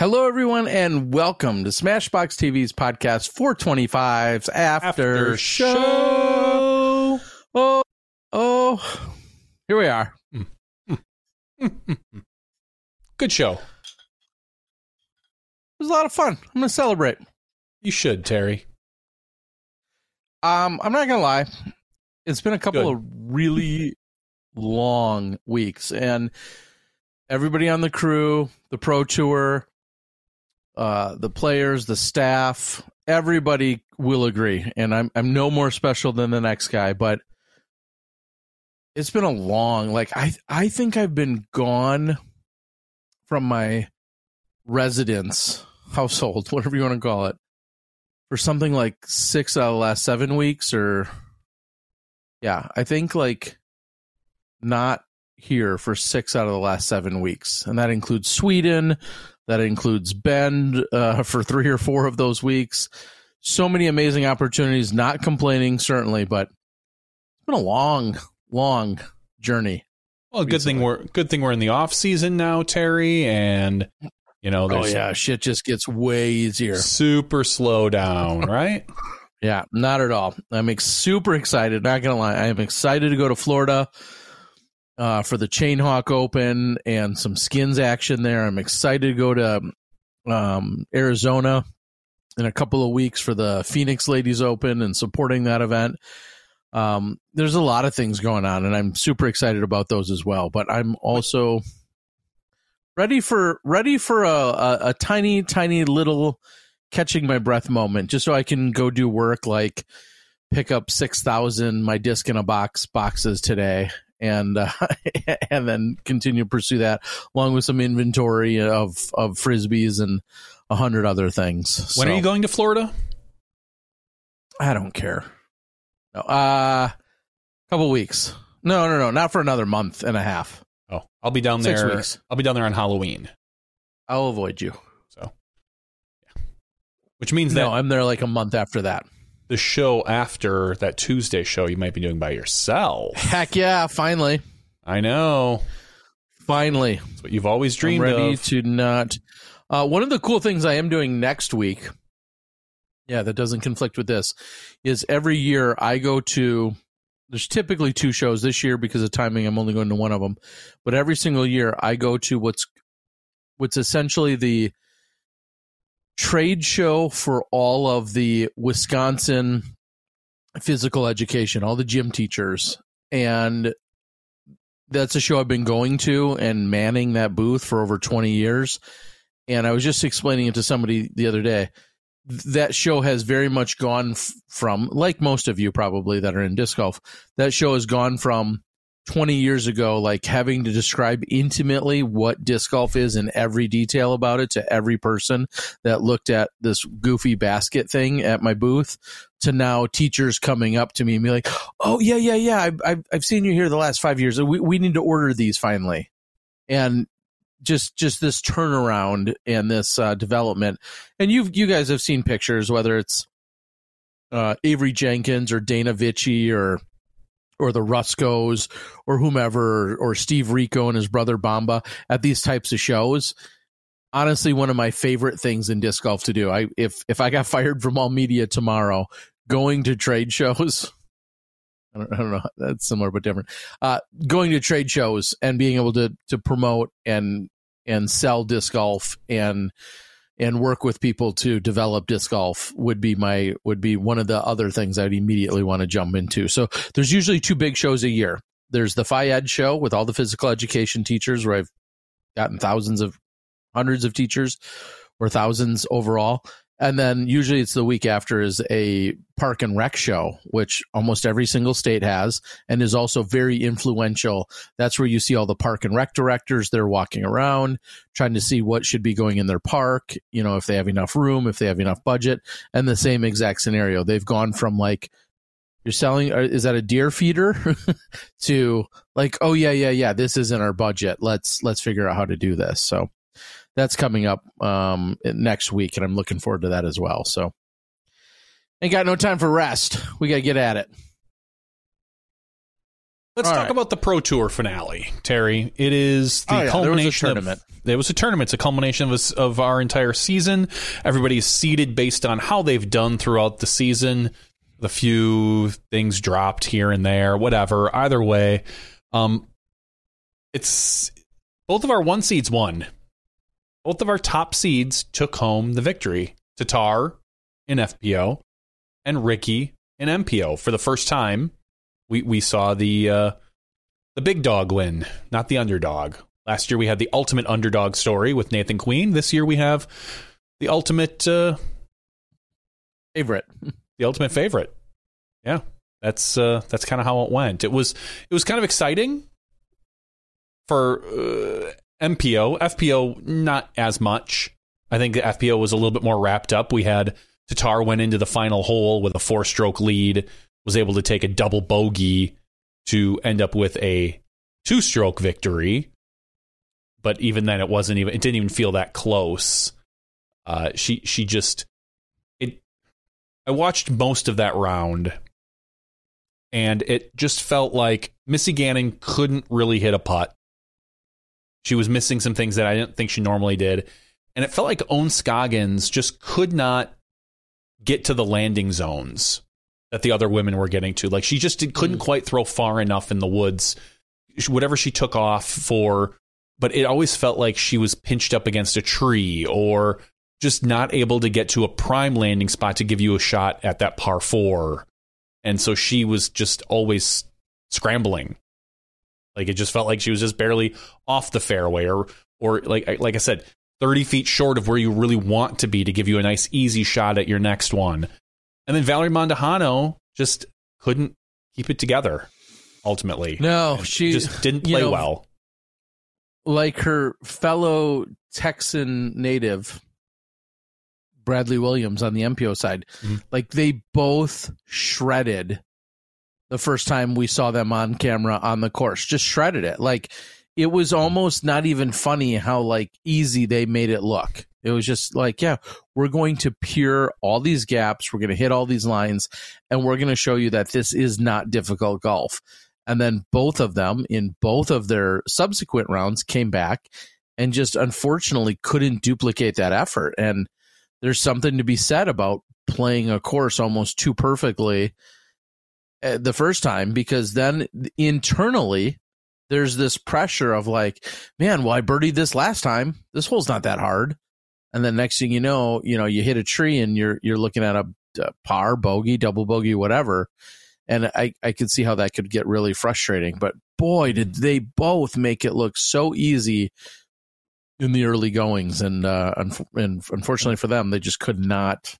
Hello, everyone, and welcome to Smashbox TV's podcast 425's After, After show. show. Oh, oh, here we are. Good show. It was a lot of fun. I'm going to celebrate. You should, Terry. Um, I'm not going to lie. It's been a couple Good. of really long weeks, and everybody on the crew, the pro tour, uh, the players, the staff, everybody will agree. And I'm I'm no more special than the next guy, but it's been a long like I I think I've been gone from my residence household, whatever you want to call it, for something like six out of the last seven weeks or yeah, I think like not here for six out of the last seven weeks. And that includes Sweden, that includes Bend uh, for three or four of those weeks. So many amazing opportunities, not complaining, certainly, but it's been a long, long journey. Well, good thing we're good thing we're in the off season now, Terry, and you know Oh, yeah, shit just gets way easier. super slow down, right? Yeah, not at all. I'm ex- super excited. Not gonna lie, I am excited to go to Florida uh, for the Chainhawk Open and some skins action there. I'm excited to go to um, Arizona in a couple of weeks for the Phoenix Ladies Open and supporting that event. Um, there's a lot of things going on, and I'm super excited about those as well. But I'm also ready for ready for a, a, a tiny, tiny little catching my breath moment, just so I can go do work like pick up six thousand my disc in a box boxes today, and uh, and then continue to pursue that along with some inventory of of frisbees and a hundred other things. When are you going to Florida? I don't care. No, uh, couple weeks. No, no, no, not for another month and a half. Oh, I'll be down Six there. weeks. I'll be down there on Halloween. I'll avoid you. So, yeah. which means that No, I'm there like a month after that. The show after that Tuesday show you might be doing by yourself. Heck yeah! Finally, I know. finally, That's what you've always I'm dreamed ready of. to not. Uh, one of the cool things I am doing next week, yeah, that doesn't conflict with this, is every year I go to. There's typically two shows this year because of timing. I'm only going to one of them, but every single year I go to what's what's essentially the trade show for all of the Wisconsin physical education, all the gym teachers, and that's a show I've been going to and manning that booth for over 20 years. And I was just explaining it to somebody the other day. That show has very much gone f- from, like most of you probably that are in disc golf, that show has gone from 20 years ago, like having to describe intimately what disc golf is and every detail about it to every person that looked at this goofy basket thing at my booth to now teachers coming up to me and be like, Oh yeah, yeah, yeah. I've, I've, seen you here the last five years. We, we need to order these finally. And just, just this turnaround and this uh, development. And you've, you guys have seen pictures, whether it's uh, Avery Jenkins or Dana Vicich or, or the Ruscos or whomever, or, Steve Rico and his brother Bamba at these types of shows. Honestly, one of my favorite things in disc golf to do. I if if I got fired from all media tomorrow, going to trade shows. I don't, I don't know. That's similar but different. Uh, going to trade shows and being able to to promote and and sell disc golf and and work with people to develop disc golf would be my would be one of the other things I'd immediately want to jump into. So there's usually two big shows a year. There's the Phi show with all the physical education teachers where I've gotten thousands of hundreds of teachers or thousands overall. And then usually it's the week after is a park and rec show, which almost every single state has and is also very influential. That's where you see all the park and rec directors. They're walking around trying to see what should be going in their park, you know, if they have enough room, if they have enough budget. And the same exact scenario. They've gone from like, you're selling, uh, is that a deer feeder to like, oh yeah, yeah, yeah, this isn't our budget. Let's, let's figure out how to do this. So, that's coming up um, next week, and I'm looking forward to that as well. So, ain't got no time for rest. We got to get at it. Let's All talk right. about the Pro Tour finale, Terry. It is the oh, yeah, culmination there was a tournament. Of, there was a tournament. It's a culmination of, of our entire season. Everybody's seeded based on how they've done throughout the season. The few things dropped here and there, whatever. Either way, um, it's both of our one seeds won both of our top seeds took home the victory. Tattar in FPO and Ricky in MPO. For the first time, we we saw the uh, the big dog win, not the underdog. Last year we had the ultimate underdog story with Nathan Queen. This year we have the ultimate uh, favorite. The ultimate favorite. Yeah, that's uh, that's kind of how it went. It was it was kind of exciting for uh, MPO, FPO, not as much. I think the FPO was a little bit more wrapped up. We had Tattar went into the final hole with a four stroke lead, was able to take a double bogey to end up with a two stroke victory. But even then, it wasn't even, it didn't even feel that close. Uh, she, she just, it, I watched most of that round and it just felt like Missy Gannon couldn't really hit a putt. She was missing some things that I didn't think she normally did. And it felt like Ohn Scoggins just could not get to the landing zones that the other women were getting to. Like she just did, couldn't mm. quite throw far enough in the woods. Whatever she took off for, but it always felt like she was pinched up against a tree or just not able to get to a prime landing spot to give you a shot at that par four. And so she was just always scrambling like it just felt like she was just barely off the fairway, or or like like I said, thirty feet short of where you really want to be to give you a nice easy shot at your next one. And then Valerie Mandujano just couldn't keep it together. Ultimately, no, she just didn't play know, well. Like her fellow Texan native, Bradley Williams on the MPO side, mm-hmm. like they both shredded the first time we saw them on camera on the course. Just shredded it. Like it was almost not even funny how like easy they made it look. It was just like, yeah, we're going to pure all these gaps. We're going to hit all these lines and we're going to show you that this is not difficult golf. And then both of them in both of their subsequent rounds came back and just unfortunately couldn't duplicate that effort. And there's something to be said about playing a course almost too perfectly the first time because then internally there's this pressure of like, man, well, I birdied this last time. This hole's not that hard. And then next thing you know, you know, you hit a tree and you're you're looking at a, a par, bogey, double bogey, whatever. And I I could see how that could get really frustrating. But boy, did they both make it look so easy in the early goings. And uh, and unfortunately for them, they just could not.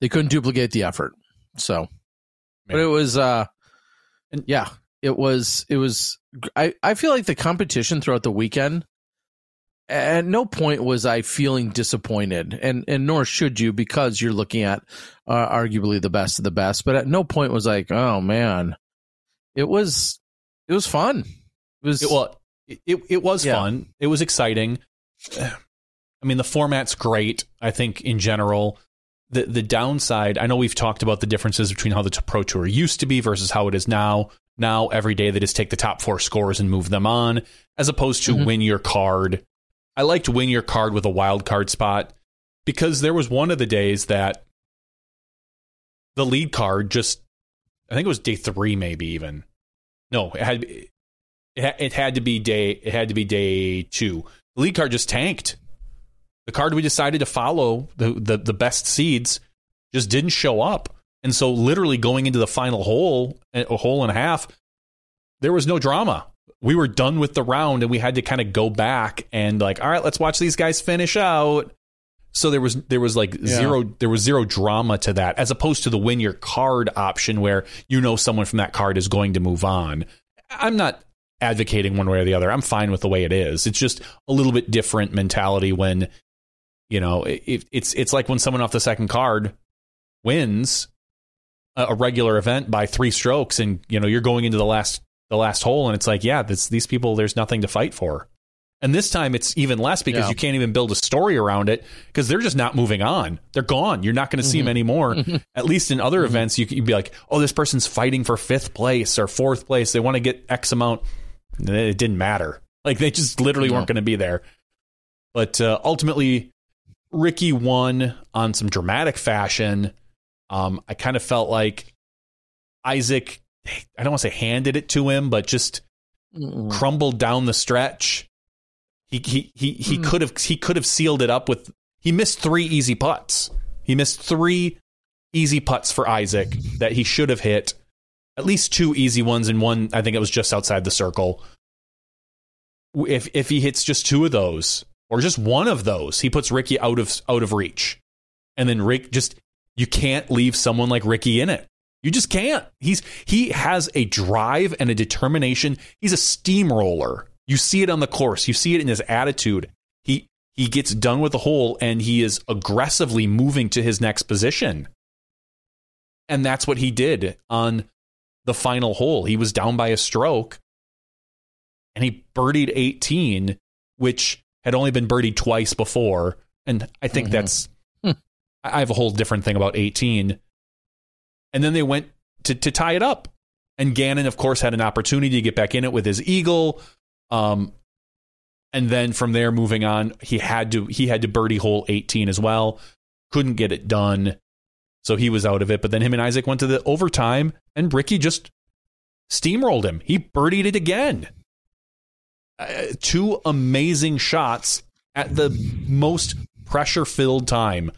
They couldn't duplicate the effort. So but it was, uh, and yeah, It was it was I I feel like the competition throughout the weekend at no point was I feeling disappointed, and and nor should you because you're looking at uh, arguably the best of the best. But at no point was like, oh man, it was it was fun. It was It, well, it, it, was Yeah. fun. It was exciting. I mean, the format's great. I think in general, the the downside. I know we've talked about the differences between how the Pro Tour used to be versus how it is now. Now every day they just take the top four scores and move them on, as opposed to Mhm. win your card. I liked win your card with a wild card spot because there was one of the days that the lead card just, I think it was day three, maybe even. No, it had it it had to be day it had to be day two. The lead card just tanked. The card we decided to follow, the the, the best seeds, just didn't show up. And so literally going into the final hole, a hole and a half, there was no drama. We were done with the round and we had to kind of go back and like, all right, let's watch these guys finish out. So there was there was like Yeah. zero there was zero drama to that as opposed to the win your card option where you know someone from that card is going to move on. I'm not advocating one way or the other. I'm fine with the way it is. It's just a little bit different mentality when you know it, it's it's like when someone off the second card wins a, a regular event by three strokes, and you know you're going into the last the last hole, and it's like yeah, this, these people there's nothing to fight for. And this time it's even less because Yeah. you can't even build a story around it because they're just not moving on. They're gone. You're not going to see them mm-hmm. anymore. Mm-hmm. At least in other mm-hmm. events, you could be like, oh, this person's fighting for fifth place or fourth place. They want to get X amount. It didn't matter. Like they just literally No. weren't going to be there. But uh, ultimately, Ricky won on some dramatic fashion. Um, I kind of felt like Isaac, I don't want to say handed it to him, but just Mm. crumbled down the stretch. He he he he Hmm. could have he could have sealed it up with he missed three easy putts. He missed three easy putts for Isaac that he should have hit. At least two easy ones and one I think it was just outside the circle. If if he hits just two of those or just one of those, he puts Ricky out of out of reach. And then Rick just you can't leave someone like Ricky in it. You just can't. He's he has a drive and a determination. He's a steamroller. You see it on the course. You see it in his attitude. He he gets done with the hole and he is aggressively moving to his next position. And that's what he did on the final hole. He was down by a stroke and he birdied 18, which had only been birdied twice before. And I think Mhm. that's Hmm. I I have a whole different thing about 18 and then they went to, to tie it up. And Gannon, of course, had an opportunity to get back in it with his eagle. Um, and then from there, moving on, he had to he had to birdie hole 18 as well. Couldn't get it done, so he was out of it. But then him and Isaac went to the overtime, and Ricky just steamrolled him. He birdied it again. Uh, two amazing shots at the most pressure filled time.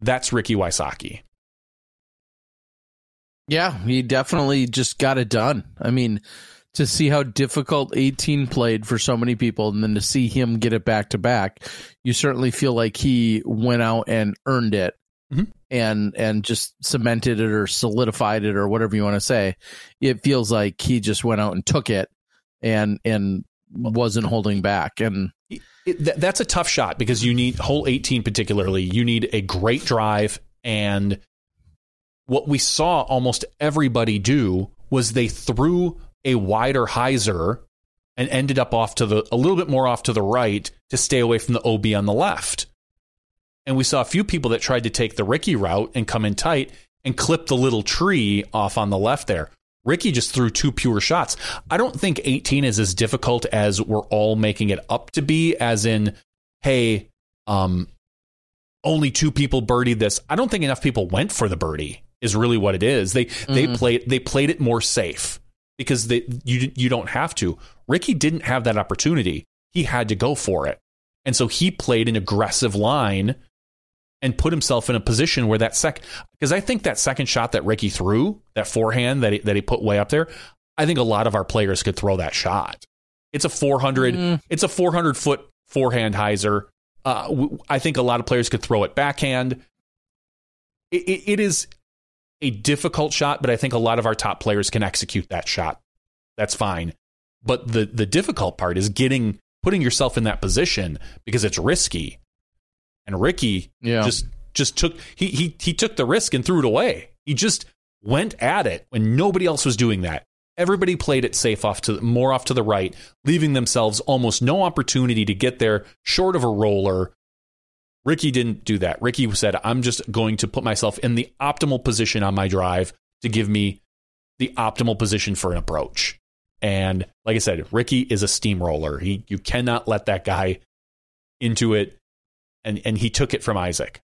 That's Ricky Wysocki. Yeah, he definitely just got it done. I mean, to see how difficult 18 played for so many people and then to see him get it back to back, you certainly feel like he went out and earned it. Mhm. And and just cemented it or solidified it or whatever you want to say. It feels like he just went out and took it and and wasn't holding back. And it, th- that's a tough shot because you need hole 18 particularly you need a great drive and what we saw almost everybody do was they threw a wider hyzer and ended up off to the a little bit more off to the right to stay away from the OB on the left. And we saw a few people that tried to take the Ricky route and come in tight and clip the little tree off on the left there. Ricky just threw two pure shots. I don't think 18 is as difficult as we're all making it up to be, as in, hey, um, only two people birdied this. I don't think enough people went for the birdie. Is really what it is. They they Mhm. played they played it more safe because they you you don't have to. Ricky didn't have that opportunity. He had to go for it, and so he played an aggressive line and put himself in a position where that sec because I think that second shot that Ricky threw, that forehand that he, that he put way up there, I think a lot of our players could throw that shot. It's a 400 Mm. it's a 400 foot forehand hyzer. Uh, w- I think a lot of players could throw it backhand. It, it, it is a difficult shot, but I think a lot of our top players can execute that shot. That's fine. But the the difficult part is getting putting yourself in that position because it's risky. And Ricky Yeah. just just took he he he took the risk and threw it away. He just went at it when nobody else was doing that. Everybody played it safe off to more off to the right, leaving themselves almost no opportunity to get there short of a roller. Ricky didn't do that. Ricky said, "I'm just going to put myself in the optimal position on my drive to give me the optimal position for an approach." And like I said, Ricky is a steamroller. He you cannot let that guy into it and and he took it from Isaac.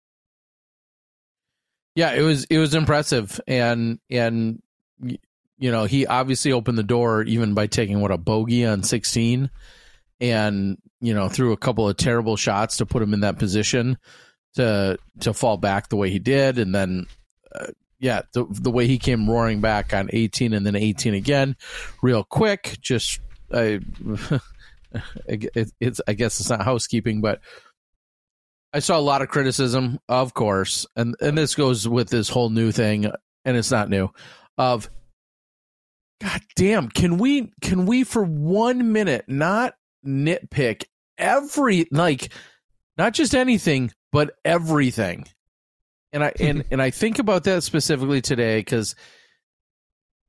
Yeah, it was it was impressive, and and you know he obviously opened the door even by taking what a bogey on sixteen, and you know threw a couple of terrible shots to put him in that position to to fall back the way he did, and then uh, yeah, the the way he came roaring back on eighteen and then eighteen again, real quick. Just I, it, it's I guess it's not housekeeping, but I saw a lot of criticism, of course, and and this goes with this whole new thing, and it's not new. Of God damn, can we can we for one minute not nitpick every like not just anything, but everything. And I and and I think about that specifically today because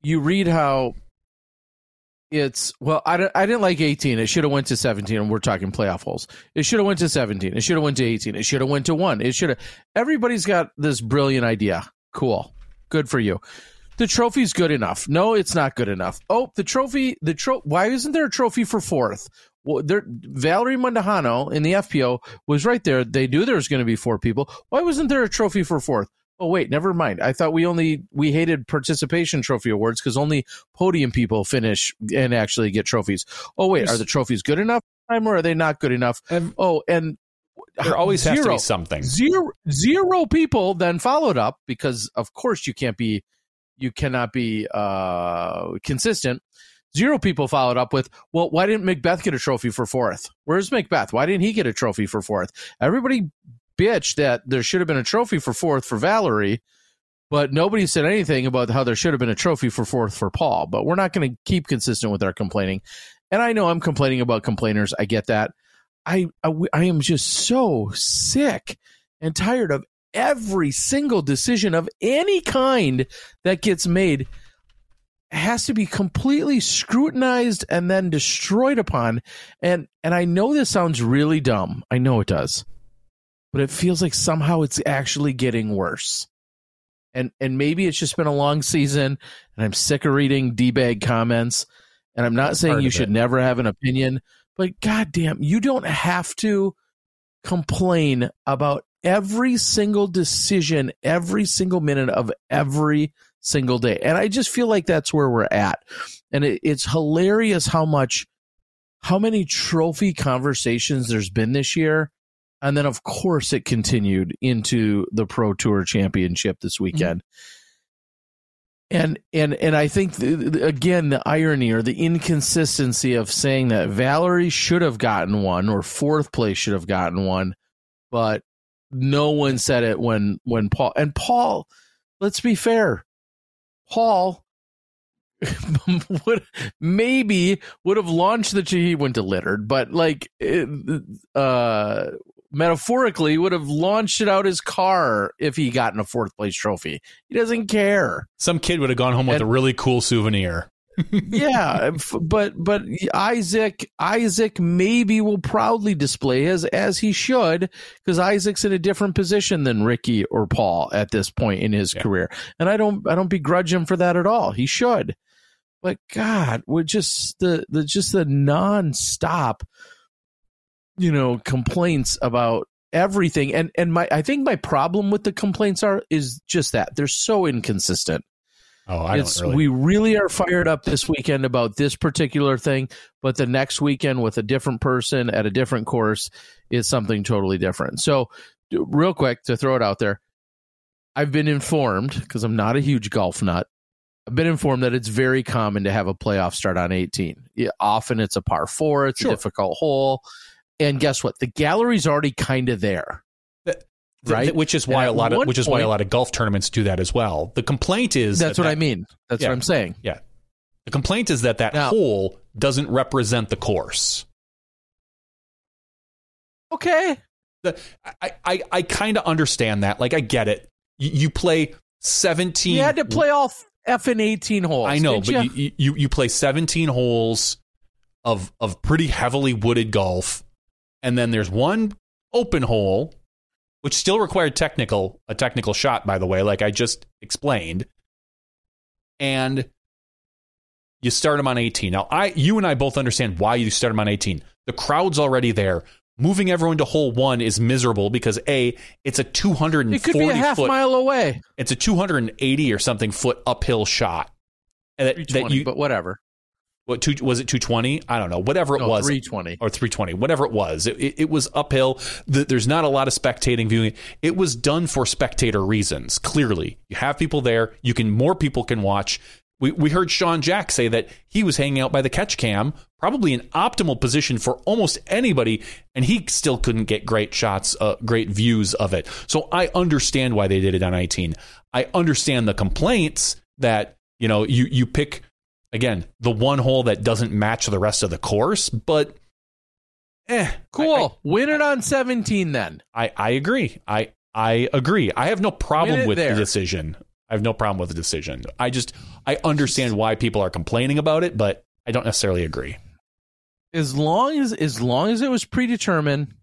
you read how it's well I, I didn't like 18 it should have went to 17 and we're talking playoff holes. It should have went to 17 it should have went to 18 it should have went to 1 it should have everybody's got this brilliant idea. Cool. Good for you. The trophy's good enough. No it's not good enough. Oh the trophy the tro- why isn't there a trophy for fourth? Well, there, Valerie Mandujano in the FPO was right there. They knew there was going to be four people. Why wasn't there a trophy for fourth? Oh wait, never mind. I thought we only we hated participation trophy awards because only podium people finish and actually get trophies. Oh wait, are the trophies good enough time or are they not good enough? oh, and There always has to zero- be something. Zero zero people then followed up because of course you can't be you cannot be uh consistent. Zero people followed up with, well, why didn't McBeth get a trophy for fourth? Where's McBeth? Why didn't he get a trophy for fourth? Everybody bitched that there should have been a trophy for fourth for Valerie, but nobody said anything about how there should have been a trophy for fourth for Paul. But we're not going to keep consistent with our complaining. And I know I'm complaining about complainers. I get that. I, I I am just so sick and tired of every single decision of any kind that gets made has to be completely scrutinized and then destroyed upon and and I know this sounds really dumb. I know it does. But it feels like somehow it's actually getting worse. And and maybe it's just been a long season and I'm sick of reading D-bag comments and I'm not saying you should it. never have an opinion, but goddamn, you don't have to complain about every single decision, every single minute of every single day. And I just feel like that's where we're at. And it, it's hilarious how much, how many trophy conversations there's been this year. And then, of course, it continued into the Pro Tour Championship this weekend. And and and I think the, again the irony or the inconsistency of saying that Valerie should have gotten one or fourth place should have gotten one, but no one said it when when Paul and Paul. Let's be fair, Paul would maybe would have launched the he went to littered, but like it, uh metaphorically would have launched it out his car if he gotten a fourth place trophy. He doesn't care. Some kid would have gone home with And- a really cool souvenir. yeah, but but Isaac Isaac maybe will proudly display his as he should because Isaac's in a different position than Ricky or Paul at this point in his Yeah. career, and I don't I don't begrudge him for that at all. He should, but God, with just the the just the nonstop, you know, complaints about everything, and and my I think my problem with the complaints are is just that they're so inconsistent Oh, I it's don't really. we really are fired up this weekend about this particular thing, but the next weekend with a different person at a different course is something totally different. So, real quick to throw it out there, I've been informed because I'm not a huge golf nut. I've been informed that it's very common to have a playoff start on 18. Yeah, often it's a par four, it's Sure. a difficult hole, and guess what? The gallery's already kind of there. Th- right? th- which is why a lot of which is why a lot of golf tournaments do that as well. The complaint is That's that what I that- mean. That's Yeah. what I'm saying. Yeah. The complaint is that that Now- hole doesn't represent the course. Okay. The, I, I, I kind of understand that. Like, I get it. You, you play 17. You had to play all F and 18 holes. I know, but you? you, you, you play 17 holes of, of pretty heavily wooded golf. And then there's one open hole, which still required technical, a technical shot, by the way, like I just explained. And you start them on 18. Now, I, you and I both understand why you start them on 18. The crowd's already there. Moving everyone to hole one is miserable because a it's a 240 it could be a half foot, mile away. it's a 280 or something foot uphill shot. And that, that you but whatever. What two was it 220? I don't know. Whatever it No, was, 320. or 320, whatever it was. It, it, it was uphill. The, there's not a lot of spectating viewing. It was done for spectator reasons. Clearly, you have people there. You can more people can watch. We we heard Sean Jack say that he was hanging out by the catch cam, probably an optimal position for almost anybody, and he still couldn't get great shots, uh, great views of it. So I understand why they did it on 19. I understand the complaints that you know you you pick again the one hole that doesn't match the rest of the course, but eh, Cool. Win it on 17 then. I, I agree. I I agree. I have no problem with there. the decision. I have no problem with the decision. I just I understand why people are complaining about it, but I don't necessarily agree. As long as as long as it was predetermined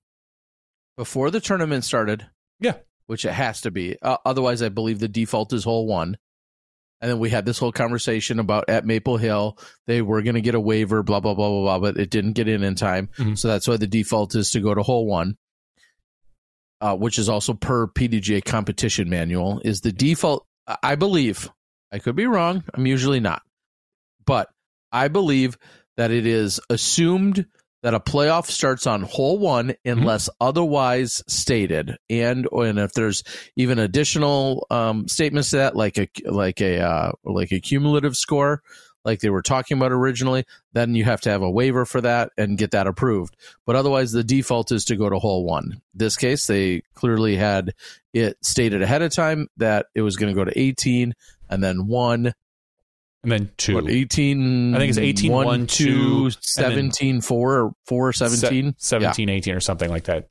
before the tournament started, Yeah. which it has to be. Uh, otherwise, I believe the default is hole one. And then we had this whole conversation about at Maple Hill, they were going to get a waiver, blah, blah, blah, blah, blah, but it didn't get in in time. Mhm. So that's why the default is to go to hole one, uh, which is also per PDGA competition manual, is the default. I believe, I could be wrong. I'm usually not. But I believe that it is assumed that a playoff starts on hole one unless otherwise stated, and and if there's even additional um, statements to that, like a like a uh, like a cumulative score, like they were talking about originally, then you have to have a waiver for that and get that approved. But otherwise, the default is to go to hole one. This case, they clearly had it stated ahead of time that it was going to go to 18 and then one And then two. what, 18 I think it's 18, 1, one, 2 two, 17 4 or 4 17 Se- 17, 18 or something like that.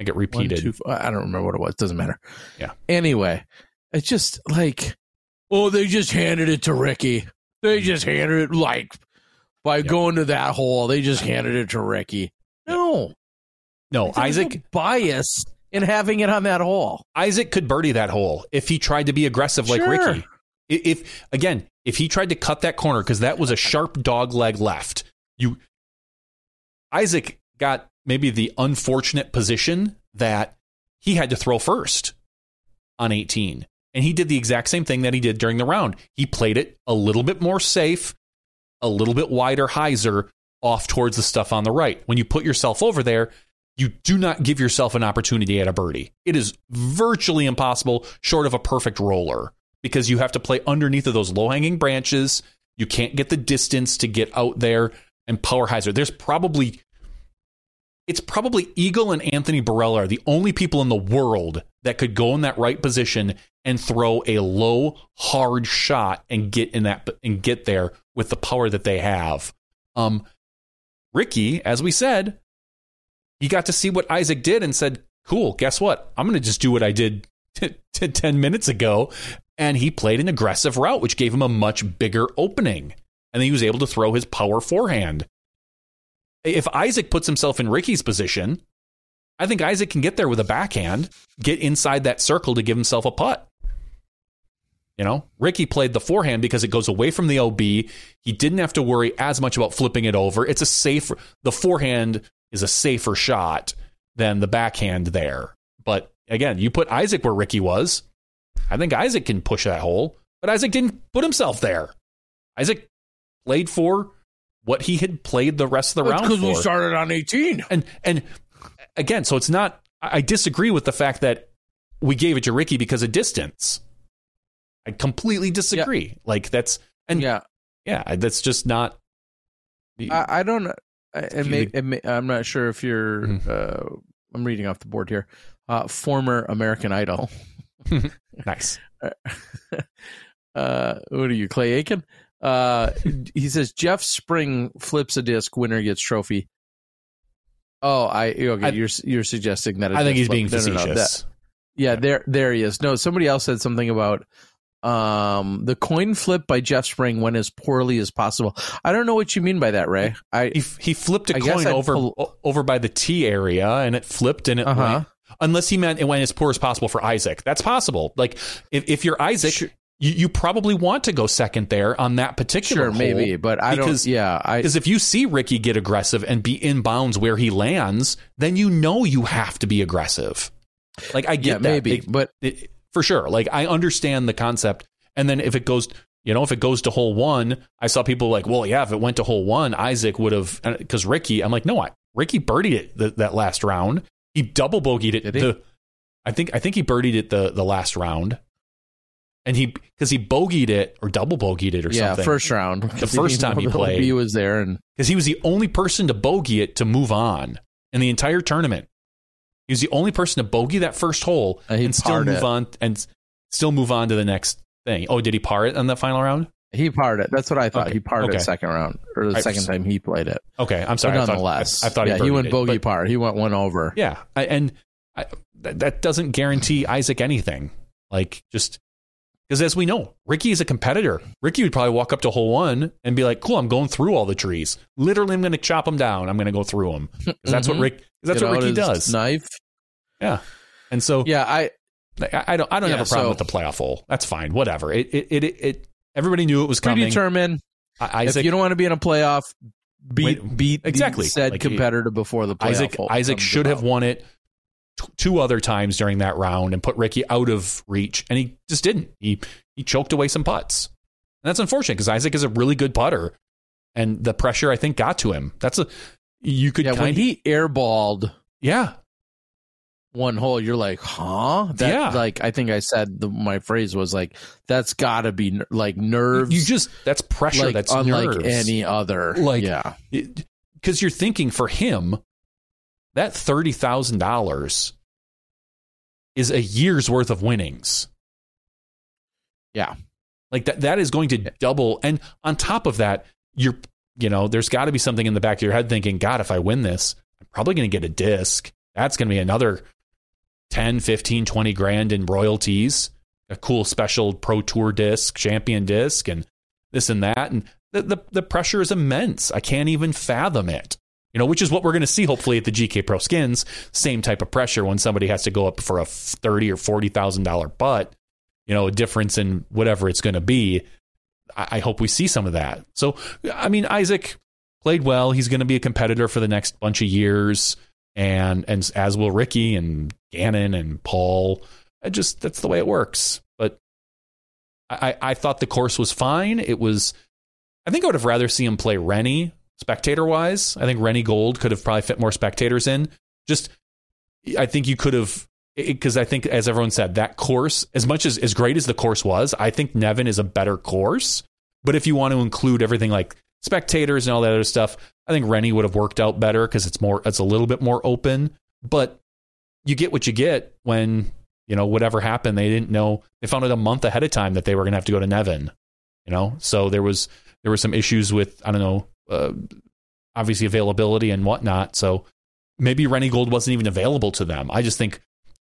I get One, repeated. two, f- I don't remember what it was. Doesn't matter. Yeah. Anyway, it's just like, oh, they just handed it to Ricky. They mm. just handed it like by going to that hole. They just handed it to Ricky. No, no, There's no Isaac bias in having it on that hole. Isaac could birdie that hole if he tried to be aggressive like Sure. Ricky. If again, if he tried to cut that corner because that was a sharp dog leg left, you Isaac got maybe the unfortunate position that he had to throw first on 18. And he did the exact same thing that he did during the round. He played it a little bit more safe, a little bit wider hyzer off towards the stuff on the right. When you put yourself over there, you do not give yourself an opportunity at a birdie. It is virtually impossible, short of a perfect roller, because you have to play underneath of those low hanging branches. You can't get the distance to get out there and power hyzer. There's probably it's probably Eagle and Anthony Barela are the only people in the world that could go in that right position and throw a low, hard shot and get in that and get there with the power that they have. Um, Ricky, as we said, he got to see what Isaac did and said, "Cool, guess what? I'm going to just do what I did t- t- ten minutes ago." And he played an aggressive route, which gave him a much bigger opening, and then he was able to throw his power forehand if Isaac puts himself in Ricky's position, I think Isaac can get there with a backhand, get inside that circle to give himself a putt. You know, Ricky played the forehand because it goes away from the OB. He didn't have to worry as much about flipping it over. It's a safer, the forehand is a safer shot than the backhand there. But again, you put Isaac where Ricky was. I think Isaac can push that hole, but Isaac didn't put himself there. Isaac played for what he had played the rest of the round because we started on 18. and and again, so it's not. I disagree with the fact that we gave it to Ricky because of distance. I completely disagree. Like that's and yeah, Yeah, that's just not. I, I don't. I- It may, it may, I'm not sure if you're. Mhm. Uh, I'm reading off the board here. Uh, former American Idol. nice. uh, what are you, Clay Aiken? Uh, he says Jeff Spring flips a disc, winner gets trophy. Oh, I okay. I- you're you're suggesting that. I think he's being flip- no, no, no, facetious. that- yeah, there there he is. No, somebody else said something about um the coin flip by Jeff Spring went as poorly as possible. I don't know what you mean by that, Ray. I he he flipped a I coin over pull- over by the T area, and it flipped, and it Uh-huh. went. Unless he meant it went as poor as possible for Isaac. That's possible. Like if, if you're Isaac, Sure. you, you probably want to go second there on that particular. sure maybe, but I because- don't. Yeah, Because if you see Ricky get aggressive and be in bounds where he lands, then you know you have to be aggressive. Like I get yeah that. maybe, It- but it- for sure. Like I understand the concept. And then if it goes, you know, if it goes to hole one, I saw people like, well, yeah, if it went to hole one, Isaac would have uh, because Ricky. I'm like, no, I, Ricky birdied it th- that last round. He double bogeyed it. Did he? The, I think I think he birdied it the the last round, and he because he bogeyed it or double bogeyed it or something. yeah, something. first round. The first time he played. he was there, and because he was the only person to bogey it to move on in the entire tournament. He was the only person to bogey that first hole Uh, and still move it. on and still move on to the next thing. Oh, did he par it on the final round? He parred it. That's what I thought. Okay, He parred okay. it second round or the I- second time he played it. Okay, I'm sorry. but I thought, nonetheless, I, I thought yeah, he, he went bogey par. He went one over. Yeah, I, and I, that, that doesn't guarantee Isaac anything. Like just because, as we know, Ricky is a competitor. Ricky would probably walk up to hole one and be like, "Cool, I'm going through all the trees. Literally, I'm going to chop them down. I'm going to go through them." that's what Mhm. Rick. That's Get what Ricky does. Knife. Yeah, and so Yeah, I I, I don't. I don't Yeah, have a problem so- with the playoff hole. That's fine. Whatever. It. It. It. it everybody knew it was coming. predetermined. I- if you don't want to be in a playoff, beat beat exactly. said Like, competitor before the playoff. Isaac. Isaac should have won it t- two other times during that round and put Ricky out of reach, and he just didn't. He he choked away some putts, and that's unfortunate because Isaac is a really good putter, and the pressure I think got to him. That's a you could Yeah, kind when he airballed yeah one hole, you're like, huh? That, Yeah. Like I think I said the, my phrase was like, that's got to be like nerves. you just that's pressure like that's unlike nerves. any other. Like- yeah, because you're thinking for him that thirty thousand dollars is a year's worth of winnings. yeah. Like that that is going to double and on top of that, you're you know, there's got to be something in the back of your head thinking, God, if I win this, I'm probably going to get a disc. That's going to be another 10, 15, 20 grand in royalties, a cool special pro tour disc, champion disc and this and that and the the, the pressure is immense. I can't even fathom it. You know, which is what we're going to see hopefully at the GK Pro Skins, same type of pressure when somebody has to go up for a 30 or 40,000 dollar butt you know, a difference in whatever it's going to be. I, I hope we see some of that. So, I mean, Isaac played well. He's going to be a competitor for the next bunch of years, and and as will Ricky and Gannon and Paul. I just that's the way it works. But I, I thought the course was fine. It was. I think I would have rather see him play Rennie spectator wise. I think Rennie Gold could have probably fit more spectators in. Just, I think you could have because I think, as everyone said, that course, as much as as great as the course was, I think Nevin is a better course. But if you want to include everything like spectators and all that other stuff, I think Rennie would have worked out better because it's more, it's a little bit more open. But you get what you get when you know whatever happened. They didn't know they found out a month ahead of time that they were going to have to go to Nevin. You know, so there was there were some issues with I don't know, uh, obviously availability and whatnot. So maybe Rennie Gold wasn't even available to them. I just think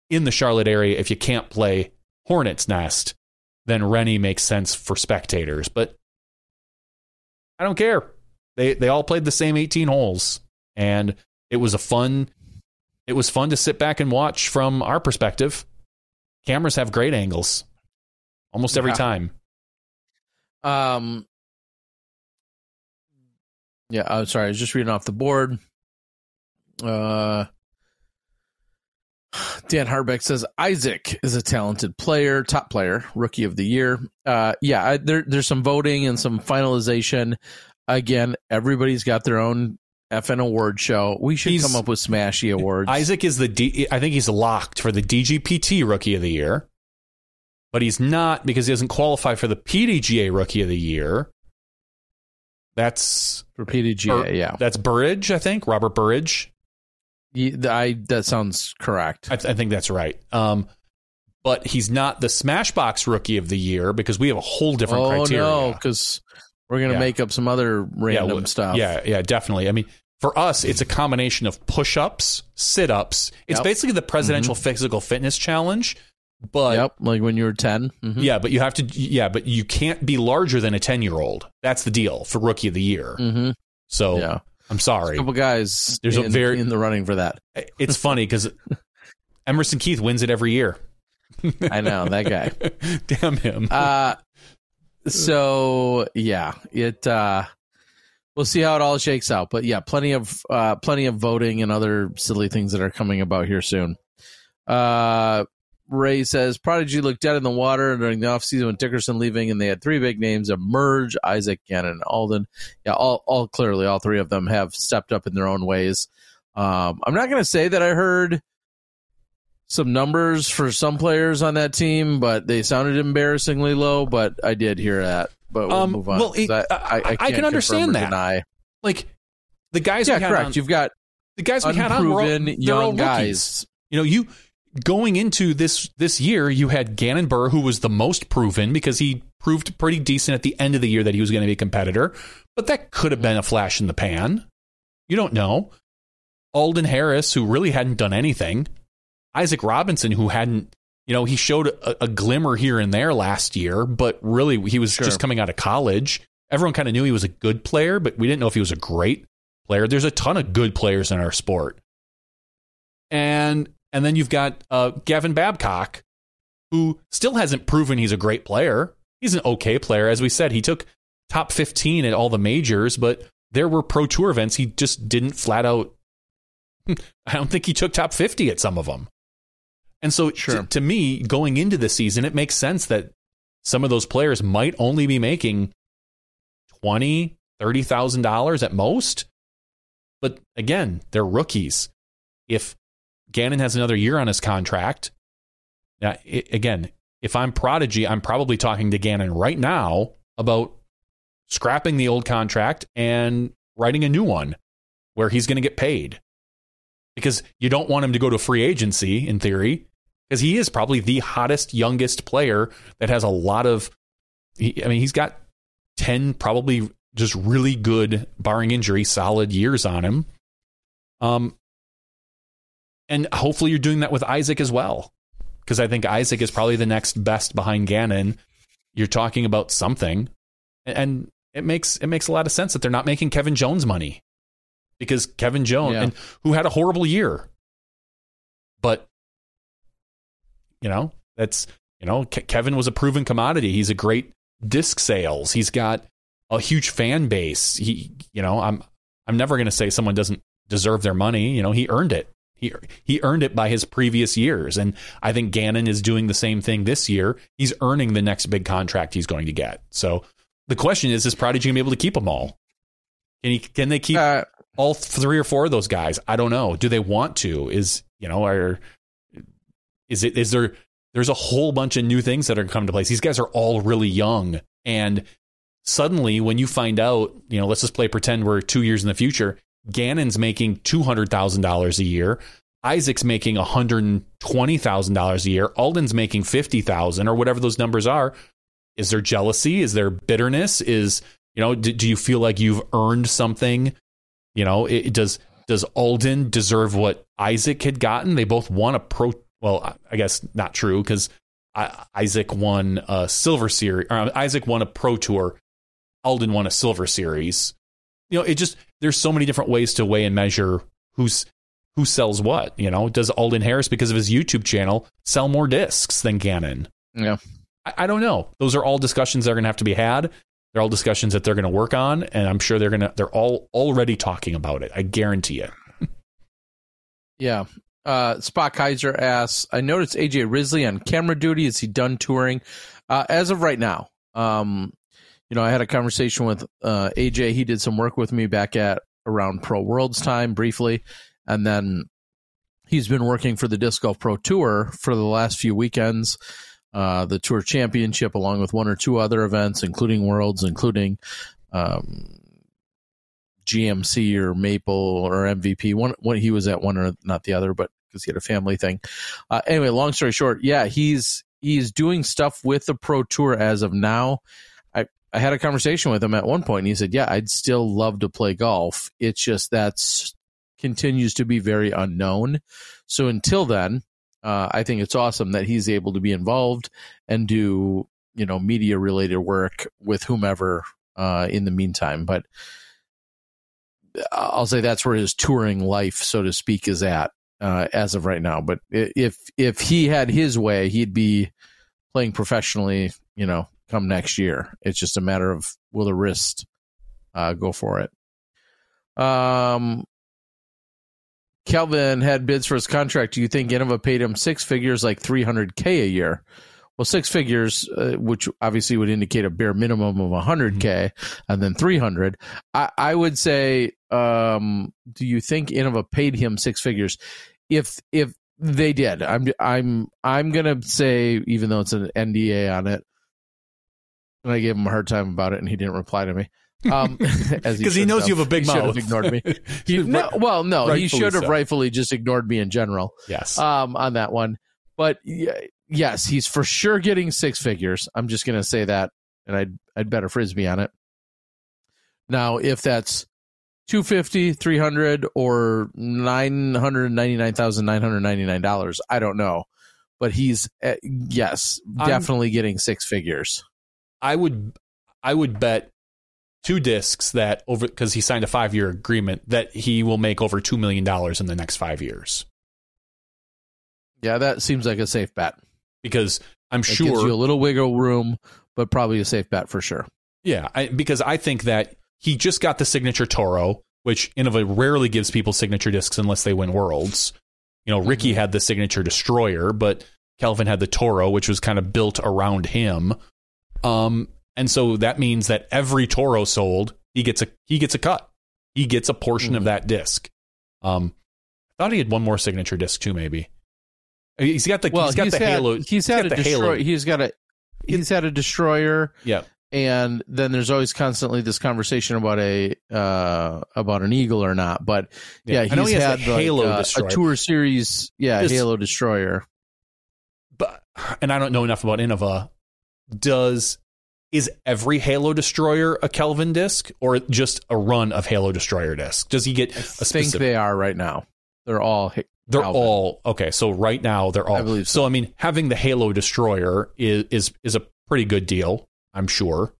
in the Charlotte area, if you can't play Hornets Nest, then Rennie makes sense for spectators. But I don't care. They they all played the same 18 holes, and it was a fun. It was fun to sit back and watch from our perspective. Cameras have great angles, almost every Yeah. time. Um. Yeah, I'm sorry. I was just reading off the board. Uh, Dan Harbeck says Isaac is a talented player, top player, rookie of the year. Uh, yeah, I, there, there's some voting and some finalization. Again, everybody's got their own FN award show. We should He's- come up with Smashy awards. Isaac is the D, I think he's locked for the DGPT Rookie of the Year, but he's not because he doesn't qualify for the PDGA Rookie of the Year. That's for PDGA. Bur- yeah, that's Burridge, I think Robert Burridge. I that sounds correct. I, I think that's right. Um, but he's not the Smashbox Rookie of the Year because we have a whole different oh criteria. no, because We're gonna Yeah. make up some other random yeah, well, stuff. Yeah, yeah, definitely. I mean, for us, it's a combination of push ups, sit ups. It's Yep. basically the presidential physical fitness challenge, but yep. Like when you were 10 Mhm. yeah, but you have to yeah, but you can't be larger than a ten year old. That's the deal for rookie of the year. Mhm. So Yeah. I'm sorry A sorry. couple guys There's a in, very- in the running for that. It's funny because Emerson Keith wins it every year. I know that guy. Damn him. Uh, so yeah, it. Uh, we'll see how it all shakes out. But yeah, plenty of uh, plenty of voting and other silly things that are coming about here soon. Uh, Ray says Prodigy looked dead in the water during the offseason with Dickerson leaving, and they had three big names emerge: Isaac, Gannon, and Alden. Yeah, all all clearly, all three of them have stepped up in their own ways. Um, I'm not going to say that I heard some numbers for some players on that team, but they sounded embarrassingly low. But I did hear that. But we'll Um, move on. well, it- I, I, I- I can understand that. Deny. like the guys Yeah, correct. on, You've got the guys we had on were all, all young rookies. guys. You know, you going into this this year, you had Gannon Buhr, who was the most proven because he proved pretty decent at the end of the year that he was going to be a competitor. But that could have been a flash in the pan. You don't know. Alden Harris, who really hadn't done anything. Isaac Robinson, who hadn't, you know, he showed a, a glimmer here and there last year, but really he was Sure. just coming out of college. Everyone kind of knew he was a good player, but we didn't know if he was a great player. There's a ton of good players in our sport. And and then you've got uh, Gavin Babcock, who still hasn't proven he's a great player. He's an okay player. As we said, he took top 15 at all the majors, but there were pro tour events he just didn't flat out. I don't think he took top 50 at some of them. And so Sure. to, to me, going into the season, it makes sense that some of those players might only be making twenty, thirty thousand dollars at most. But again, they're rookies. If Gannon has another year on his contract, now i again, if I'm Prodigy, I'm probably talking to Gannon right now about scrapping the old contract and writing a new one where he's going to get paid. Because you don't want him to go to free agency in theory, because he is probably the hottest, youngest player that has a lot of. He, I mean, he's got 10 probably just really good, barring injury, solid years on him. Um, and hopefully you're doing that with Isaac as well, because I think Isaac is probably the next best behind Gannon. You're talking about something, and it makes it makes a lot of sense that they're not making Kevin Jones money because Kevin Jones, Yeah. and who had a horrible year, but you know that's you know Ke- Kevin was a proven commodity. He's a great disc sales. He's got a huge fan base. He, you know, I'm I'm never going to say someone doesn't deserve their money. You know, he earned it. He he earned it by his previous years, and I think Gannon is doing the same thing this year. He's earning the next big contract he's going to get. So the question is: Is Prodigy going to be able to keep them all? Can he? Can they keep Uh, all three or four of those guys? I don't know. Do they want to? Is you know, are is it is there? There's a whole bunch of new things that are coming to place. These guys are all really young, and suddenly when you find out, you know, let's just play pretend we're two years in the future. Gannon's making two hundred thousand dollars a year. Isaac's making one hundred twenty thousand dollars a year. Alden's making fifty thousand or whatever those numbers are. Is there jealousy? Is there bitterness? Is you know, do, do you feel like you've earned something? You know, it, does does Alden deserve what Isaac had gotten? They both won a pro. Well, I- guess not true because Isaac won a silver series. Or uh, Isaac won a pro tour. Alden won a silver series. You know, it just there's so many different ways to weigh and measure who's who sells what. You know, does Alden Harris because of his YouTube channel sell more discs than Gannon? yeah. I, I don't know. Those are all discussions that are going to have to be had. They're all discussions that they're going to work on, and I'm sure they're going to. They're all already talking about it. I guarantee it. Yeah. Uh, Spock Kaiser asks, I noticed AJ Risley on camera duty. Is he done touring? Uh, as of right now, um, you know, I had a conversation with uh, AJ. He did some work with me back at around Pro Worlds time briefly. And then he's been working for the Disc Golf Pro Tour for the last few weekends, uh, the Tour Championship, along with one or two other events, including Worlds, including um, GMC or Maple or MVP. One, one he was at one or not the other, but because he had a family thing. Uh, anyway, long story short, yeah, he's he's doing stuff with the Pro Tour as of now. I I had a conversation with him at one point, and he said, "Yeah, I'd still love to play golf. It's just that's continues to be very unknown. So until then, uh, I think it's awesome that he's able to be involved and do you know media related work with whomever uh, in the meantime. But I'll say that's where his touring life, so to speak, is at uh, as of right now. But if if he had his way, he'd be playing professionally. You know, come next year. It's just a matter of will the wrist uh, go for it. Um, Calvin had bids for his contract. Do you think Innova paid him six figures, like 300K a year? Well, six figures, uh, which obviously would indicate a bare minimum of 100K mm-hmm. and then 300. I, I would say, um, do you think Innova paid him six figures? If, if they did, I'm, I'm, I'm going to say, even though it's an NDA on it, and I gave him a hard time about it and he didn't reply to me. Um, because he, he, knows have. you have a big he mouth. Have ignored me. He, no, well, no, rightfully he should have so. rightfully just ignored me in general. Yes. Um, on that one, but yes, he's for sure getting six figures. I'm just gonna say that, and I'd I'd bet a frisbee on it. Now, if that's 250 300 or $999,999, I don't know. But he's, uh, yes, definitely I'm, getting six figures. I would, I would bet two discs that over because he signed a five year agreement that he will make over two million dollars in the next five years. Yeah, that seems like a safe bet because I'm it sure gives you a little wiggle room, but probably a safe bet for sure. Yeah, I, because I think that he just got the signature Toro, which Innova rarely gives people signature discs unless they win worlds. You know, Ricky mm-hmm. had the signature Destroyer, but Calvin had the Toro, which was kind of built around him. Um, and so that means that every Toro sold, he gets a he gets a cut. He gets a portion mm. of that disc. Um, I thought he had one more signature disc too, maybe. He's got the well, he's got he's the had, halo. He's, he's had a destroyer. He's got a he's had a destroyer. Yeah. And then there's always constantly this conversation about a uh, about an eagle or not. But yeah, yeah he's he had Halo uh, a tour series. Yeah, Halo destroyer. But and I don't know enough about Innova. Does is every Halo Destroyer a Calvin disc or just a run of Halo Destroyer disc? Does he get? I think they are right now. They're all. They're all okay. So right now they're all. I so. so. I mean, having the Halo Destroyer is is is a pretty good deal. I'm sure.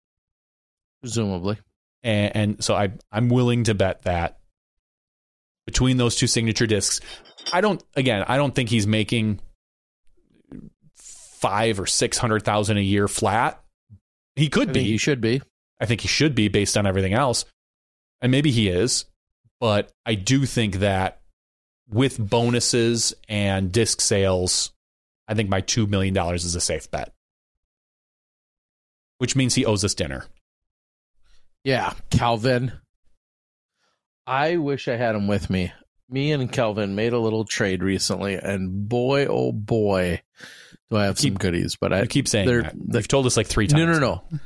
Presumably. And, and so I I'm willing to bet that between those two signature discs, I don't. Again, I don't think he's making five or six hundred thousand a year flat he could be. He should be. I think he should be based on everything else. And maybe he is. But I do think that with bonuses and disc sales, I think my $2 million is a safe bet. Which means he owes us dinner. Yeah, Calvin. I wish I had him with me. Me and Calvin made a little trade recently, and boy, oh boy, do I have keep, some goodies, but I keep saying that. You've told us like three times. No, no, no,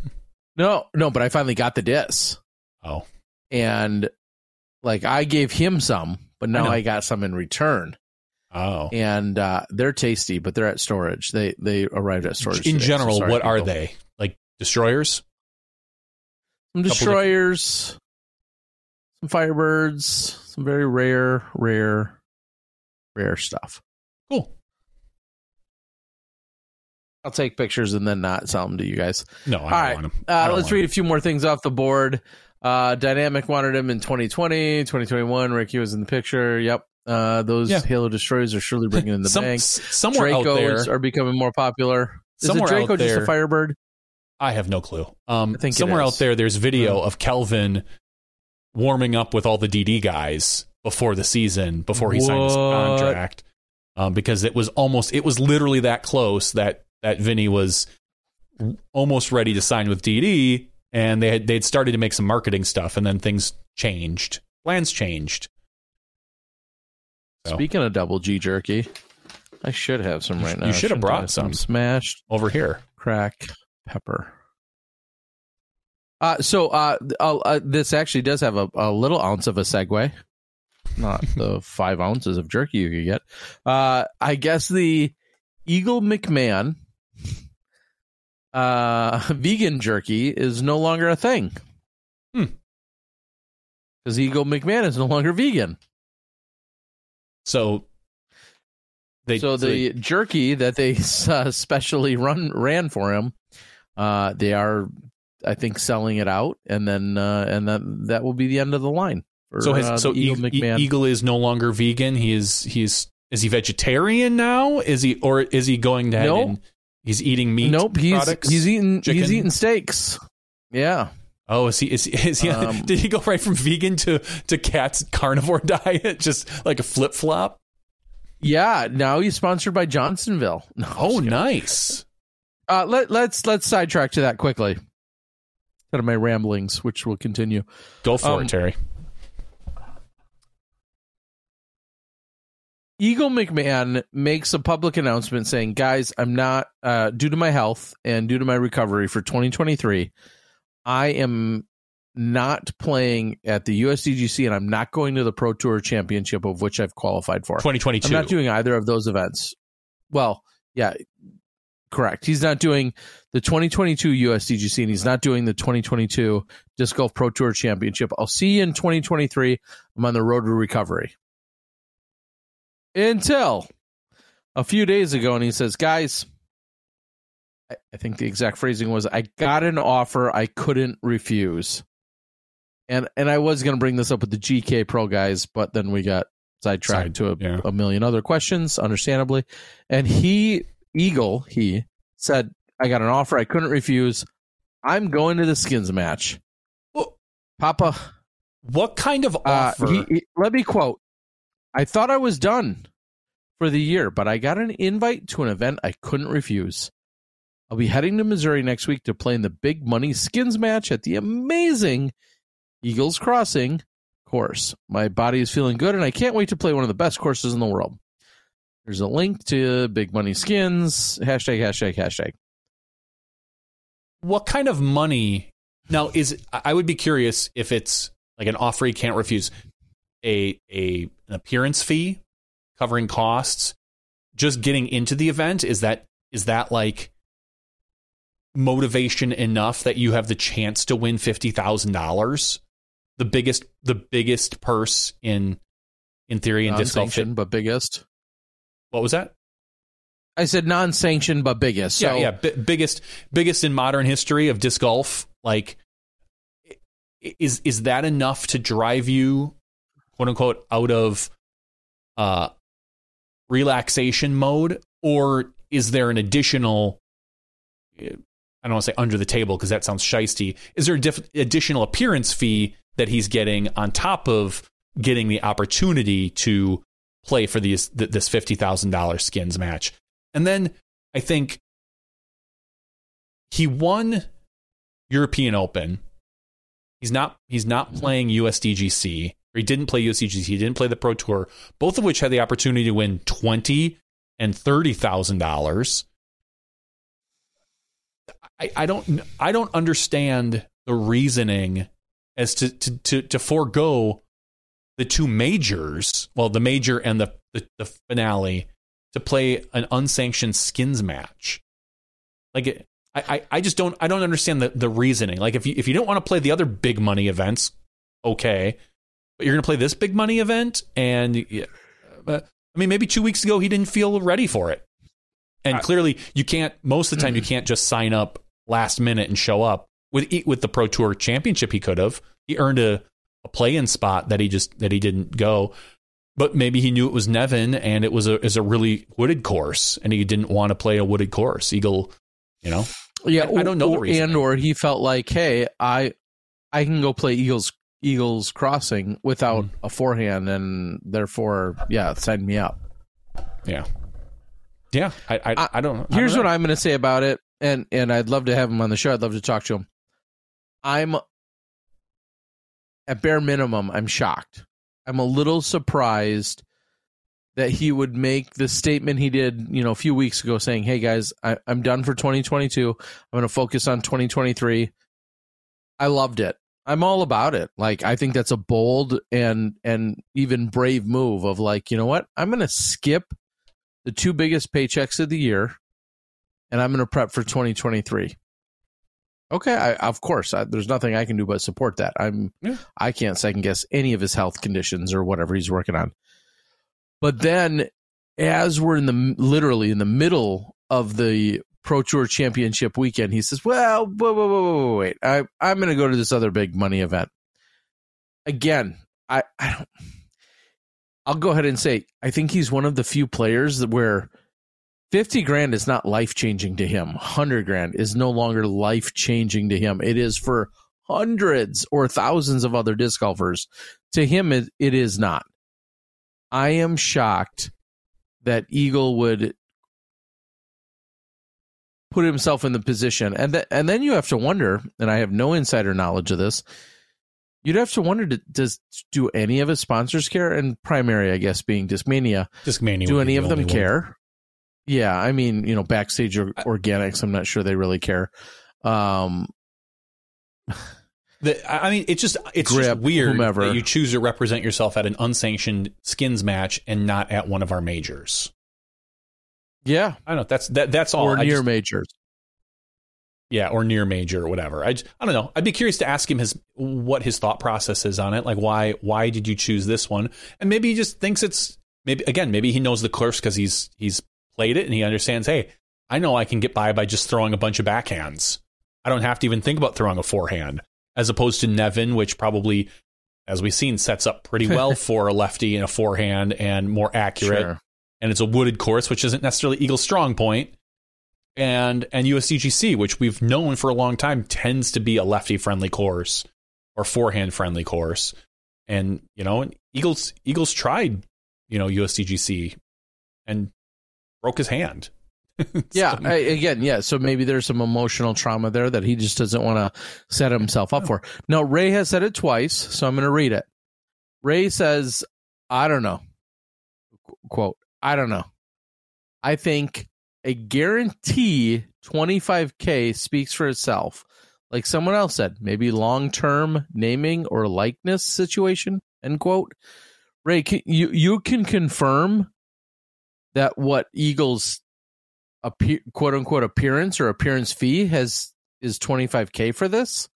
no, no. But I finally got the discs. Oh, and like I gave him some, but now I, I got some in return. Oh, and uh, they're tasty, but they're at storage. They they arrived at storage. In today, general, so what are they? Destroyers? Some destroyers, some firebirds, some very rare, rare, rare stuff. Cool. I'll take pictures and then not sell them to you guys. No, I All right. want them. Uh, let's read them. a few more things off the board. Uh, Dynamic wanted him in 2020, 2021. Ricky was in the picture. Yep. Uh, those yeah. Halo destroyers are surely bringing in the Some, bank. Somewhere Dracos out there, are becoming more popular. Is somewhere Draco out there, just a Firebird? I have no clue. Um, I think somewhere out there, there's video of Calvin warming up with all the DD guys before the season, before he what? signed his contract. Um, because it was almost, it was literally that close that that Vinny was almost ready to sign with DD, and they had they'd started to make some marketing stuff, and then things changed. Plans changed. So. Speaking of double G jerky, I should have some right now. You should have brought some. some smashed over here. Crack pepper. Uh, so uh, uh, this actually does have a, a, little ounce of a segue, not the five ounces of jerky you could get. Uh, I guess the Eagle McMahon uh, vegan jerky is no longer a thing. Hmm. Because Eagle McMahon is no longer vegan. So they so the jerky that they uh, specially run ran for him, uh, they are, I think, selling it out, and then uh, and that that will be the end of the line. For, so has, uh, so Eagle. Eagle is no longer vegan. He is he's is is he vegetarian now? Is he or is he going to Nope. and he's eating meat? nope, he's products? he's eating he's eating steaks. Yeah, Oh, is he? Is, he- is he? Um, did he go right from vegan to to cat's carnivore diet? Just like a flip flop. yeah. Now he's sponsored by Johnsonville. No, Oh, nice. Uh, let let's let's sidetrack to that quickly. Kind of my ramblings, which will continue. Go for Um, it, Terry. Eagle McMahon makes a public announcement saying, "Guys, I'm not uh, due to my health and due to my recovery for 2023. I am not playing at the USDGC, and I'm not going to the Pro Tour Championship, of which I've qualified for. Twenty twenty two. I'm not doing either of those events. Well, yeah, correct. He's not doing the 2022 USDGC, and he's not doing the 2022 Disc Golf Pro Tour Championship. I'll see you in 2023. I'm on the road to recovery. Until a few days ago, and he says, "Guys." I- think the exact phrasing was, "I got an offer I couldn't refuse," and and I was going to bring this up with the GK Pro guys, but then we got sidetracked Side- to a, yeah. a million other questions, understandably. And he, Eagle, he said, I got an offer I couldn't refuse. I'm going to the skins match. Well- Papa, What kind of uh, offer? he, he- let me quote I thought I was done for the year, but I got an invite to an event I couldn't refuse. I'll be heading to Missouri next week to play in the big money skins match at the amazing Eagles Crossing course. My body is feeling good, and I can't wait to play one of the best courses in the world. There's a link to Big Money Skins. Hashtag, hashtag, hashtag. what kind of money now is i would be curious if it's like an offer you can't refuse a a an appearance fee covering costs just getting into the event is that is that like motivation enough that you have the chance to win $50,000 the biggest the biggest purse in in theory in disc golf but biggest. What was that I said non-sanctioned, but biggest. So, yeah, yeah, bi- biggest biggest in modern history of disc golf. Like, is is that enough to drive you, quote unquote, out of uh relaxation mode, or is there an additional? eh, I don't want to say under the table because that sounds shisty. Is there a diff- additional appearance fee that he's getting on top of getting the opportunity to play for these th- this fifty thousand dollars skins match? And then I think he won European Open. He's not he's not playing USDGC. Or he didn't play USDGC. He didn't play the Pro Tour. Both of which had the opportunity to win twenty and thirty thousand dollars. I, I don't I don't understand the reasoning as to to to, to forego the two majors, well, the major and the, the, the finale, to play an unsanctioned skins match. Like, it, I, I, I just don't, I don't understand the, the reasoning. Like, if you, if you don't want to play the other big money events, okay, but you're going to play this big money event, and yeah, but, I mean, maybe two weeks ago he didn't feel ready for it, and clearly you can't. Most of the time, you can't just sign up last minute and show up with with the Pro Tour Championship. He could have. He earned a, a play-in spot that he just that he didn't go but maybe he knew it was Nevin and it was a is a really wooded course and he didn't want to play a wooded course. Eagle, you know, yeah. I- I don't know the or, and or he felt like, hey, I, I can go play Eagles Eagles Crossing without Mm. a forehand, and therefore, yeah, sign me up. yeah, yeah. I I, I- I don't. I Here's don't what. I'm going to say about it, and and I'd love to have him on the show. I'd love to talk to him. I'm at bare minimum, I'm shocked. I'm a little surprised that he would make the statement he did, you know, a few weeks ago, saying, "Hey guys, I, I'm done for 2022. I'm going to focus on 2023." I loved it. I'm all about it. Like I think that's a bold and and even brave move of like, you know what? I'm going to skip the two biggest paychecks of the year and I'm going to prep for 2023. Okay, I, of course. I, there's nothing I can do but support that. I'm Yeah. I can't second guess any of his health conditions or whatever he's working on. But then, as we're in the literally in the middle of the Pro Tour Championship weekend, he says, "Well, whoa, whoa, whoa, whoa, whoa, wait, I I'm going to go to this other big money event." Again, I I don't. I'll go ahead and say I think he's one of the few players that where 50 grand is not life changing to him. 100 grand is no longer life changing to him. It is for hundreds or thousands of other disc golfers. To him, it, it is not. I am shocked that Eagle would put himself in the position. And, th- and then you have to wonder, and I have no insider knowledge of this. You'd have to wonder, does do any of his sponsors care? And primary, I guess, being Discmania, Discmania. do any of them care? one. Yeah, I mean, you know, backstage or organics, I'm not sure they really care. Um, The, I mean, it's just it's Grip, just weird whomever. that you choose to represent yourself at an unsanctioned skins match and not at one of our majors. yeah, I don't know. That's that. That's all. or near just- majors. yeah, or near major or whatever. I just, I don't know. I'd be curious to ask him his what his thought process is on it. Like why why did you choose this one? And maybe he just thinks it's maybe again maybe he knows the course because he's he's played it and he understands. Hey, I know I can get by by just throwing a bunch of backhands. I don't have to even think about throwing a forehand, as opposed to Nevin, which probably, as we've seen, sets up pretty well for a lefty and a forehand and more accurate Sure. and it's a wooded course, which isn't necessarily Eagle's strong point. And and USDGC, which we've known for a long time, tends to be a lefty friendly course or forehand friendly course. And you know, and Eagles Eagles tried, you know, USDGC and broke his hand. Yeah, I, again, yeah. So maybe there's some emotional trauma there that he just doesn't want to set himself up for. No, Ray has said it twice, so I'm going to read it. Ray says, "I don't know." Qu- Quote: "I don't know. I think a guarantee 25k speaks for itself. Like someone else said, maybe long-term naming or likeness situation." End quote. Ray, can, you you can confirm that what Eagles appear, quote unquote appearance or appearance fee has is 25k for this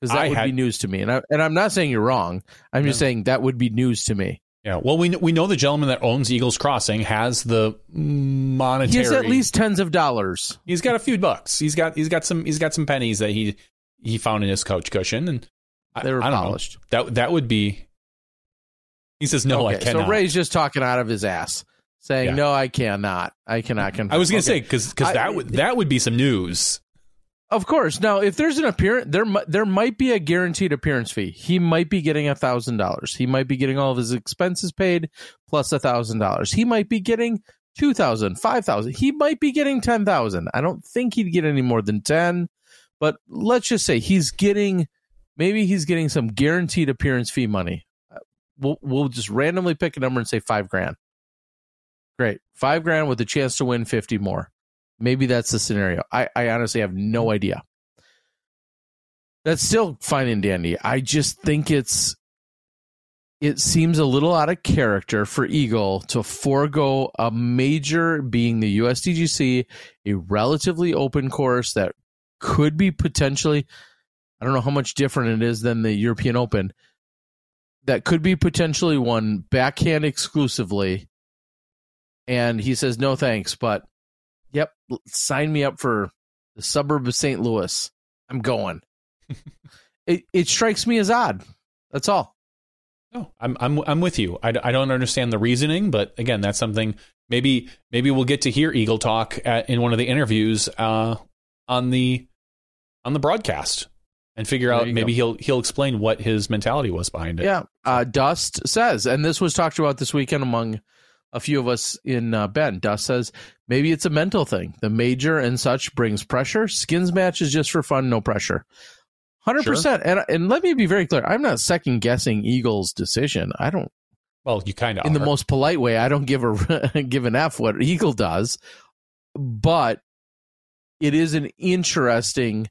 because that I would be news to me and I, and I'm not saying you're wrong I'm just saying that would be news to me yeah. Well, we we know the gentleman that owns Eagles Crossing has the monetary. he has at least tens of dollars he's got a few bucks. He's got he's got some he's got some pennies that he he found in his couch cushion, and I, They were I don't know. That that would be. He says no, I okay, cannot. so Ray's just talking out of his ass saying Yeah. no I cannot I cannot confirm. I was gonna Okay. say because because that would that would be some news. Of course. Now, if there's an appearance, there there might be a guaranteed appearance fee. He might be getting a thousand dollars. He might be getting all of his expenses paid plus a thousand dollars. He might be getting two thousand, five thousand. He might be getting ten thousand. I don't think he'd get any more than ten, but let's just say he's getting maybe he's getting some guaranteed appearance fee money. Uh, We'll we'll just randomly pick a number and say five grand. Great, five grand with a chance to win fifty more. Maybe that's the scenario. I, I honestly have no idea. That's still fine and dandy. I just think it's it seems a little out of character for Eagle to forego a major being the USDGC, a relatively open course that could be potentially I don't know how much different it is than the European Open. That could be potentially one backhand exclusively. And he says, no thanks, but yep, sign me up for the suburb of St. Louis. I'm going. it it strikes me as odd. That's all. No, I'm I'm I'm with you. I, I don't understand the reasoning, but again, that's something maybe maybe we'll get to hear Eagle talk at, in one of the interviews uh, on the on the broadcast and figure out maybe go. he'll he'll explain what his mentality was behind it. Yeah. Uh, Dust says, and this was talked about this weekend among a few of us in uh, Ben. Dust says maybe it's a mental thing. The major and such brings pressure. Skins match is just for fun, no pressure. Hundred percent. And and let me be very clear. I'm not second guessing Eagles' decision. I don't. Well, you kind of in the most polite way, I don't give a give an F what Eagle does, but it is an interesting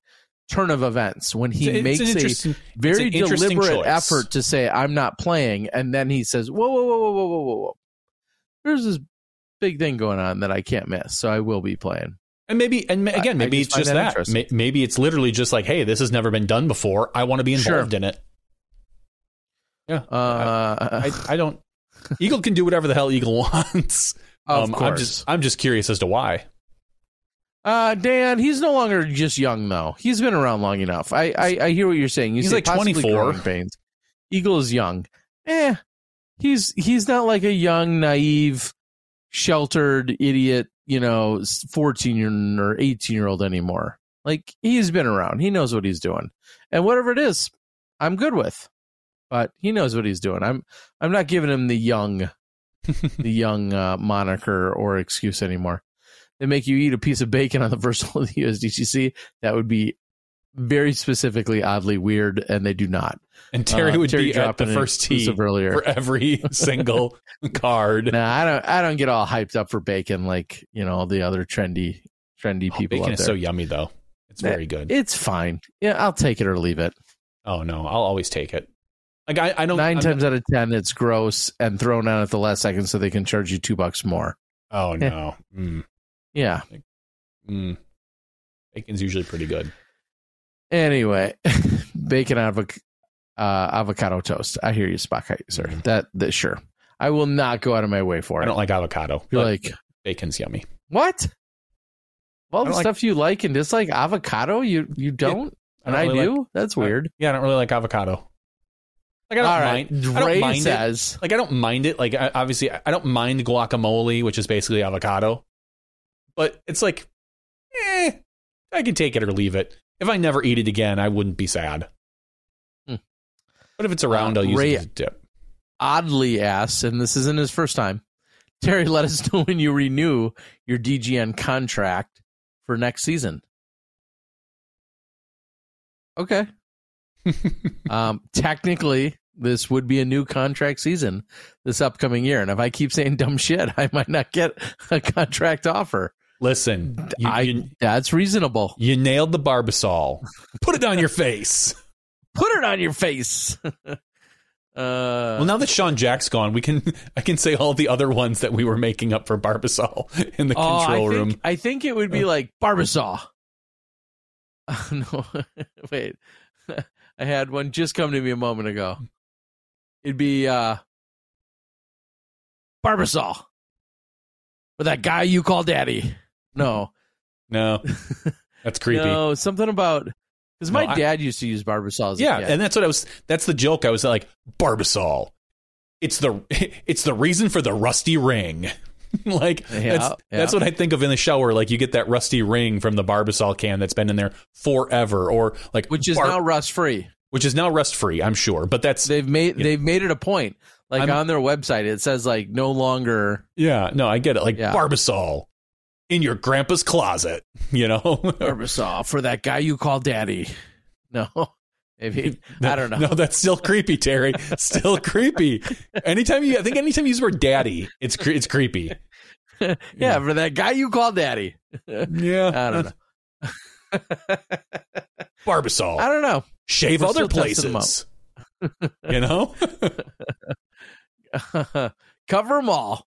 turn of events when he makes a very deliberate choice. effort to say I'm not playing, and then he says, "Whoa, whoa, whoa, whoa, whoa, whoa, whoa, whoa! There's this big thing going on that I can't miss, so I will be playing." And maybe, and ma- I- again, I maybe just it's just that that. interesting. Maybe it's literally just like, hey, this has never been done before. I want to be Sure. involved in it. Yeah, Uh, I, I don't. Eagle can do whatever the hell Eagle wants. of Um, course. I'm just, I'm just curious as to why. Uh, Dan, he's no longer just young though. He's been around long enough. I I, I hear what you're saying. You He's say like 24. growing pains. Eagle is young. Eh, he's he's not like a young, naive, sheltered idiot. You know, fourteen or eighteen year old anymore. Like he's been around. He knows what he's doing, and whatever it is, I'm good with. But he knows what he's doing. I'm I'm not giving him the young, the young uh, moniker or excuse anymore they make you eat a piece of bacon on the first hole of the USDGC, that would be very specifically oddly weird, and they do not. And Terry Uh, would be at the first tee earlier. for every single card. Nah, I don't. I don't get all hyped up for bacon like you know the other trendy, trendy Oh, people bacon is so yummy, though. It's very good. It's fine. Yeah, I'll take it or leave it. oh no, I'll always take it. Like I, I don't. 9 I'm times out of ten, it's gross and thrown out at the last second so they can charge you two bucks more. oh no. Mm, Yeah. mm. Bacon's usually pretty good. Anyway, bacon avoc- uh, avocado toast. I hear you, Spock, sir. Mhm. That that sure. I will not go out of my way for it. I don't like avocado. You're like, bacon's yummy. What? All the like- stuff you like and dislike avocado, you you don't, and I don't really do. like- That's I- weird. yeah, I don't really like avocado. Like I don't All right, mind. I don't mind it. says Like I don't mind it. Like I, obviously, I I don't mind guacamole, which is basically avocado. But it's like, eh, I can take it or leave it. If I never eat it again, I wouldn't be sad. Hmm. But if it's around, Uh, I'll use Ray- it as a dip. oddly asks, and this isn't his first time. Terry, let us know when you renew your DGN contract for next season. Okay. um, technically, this would be a new contract season this upcoming year, and if I keep saying dumb shit, I might not get a contract offer. Listen, you, I you, that's reasonable. you nailed the Barbasol. Put it on your face. Put it on your face. uh, Well, now that Sean Jack's gone, we can I can say all the other ones that we were making up for Barbasol in the oh, control I room. Think, I think it would be like Barbasol. no, wait. I had one just come to me a moment ago. It'd be uh Barbasol. For that guy you call daddy. No. No, that's creepy. No, something about because my No, I- dad used to use Barbasol as a yeah, and that's what I was. That's the joke. I was like Barbasol. It's the it's the reason for the rusty ring. like Yeah, that's yeah. that's what I think of in the shower. Like you get that rusty ring from the Barbasol can that's been in there forever, or like which is Bar- now rust free. which is now rust free. I'm sure, but that's They've made they've made it a point. Like I'm- on their website, it says like no longer yeah. No, I get it. Like Yeah. Barbasol in your grandpa's closet. You know. Barbasol for that guy you call daddy. No, maybe I don't know. No, that's still creepy, Terry. Still creepy. Anytime you, I think, anytime you use the word "daddy," it's it's creepy. yeah, for that guy you call daddy. Yeah, I don't know. Barbasol. I don't know. Shave We're other still testing 'em places. you know. Cover them all.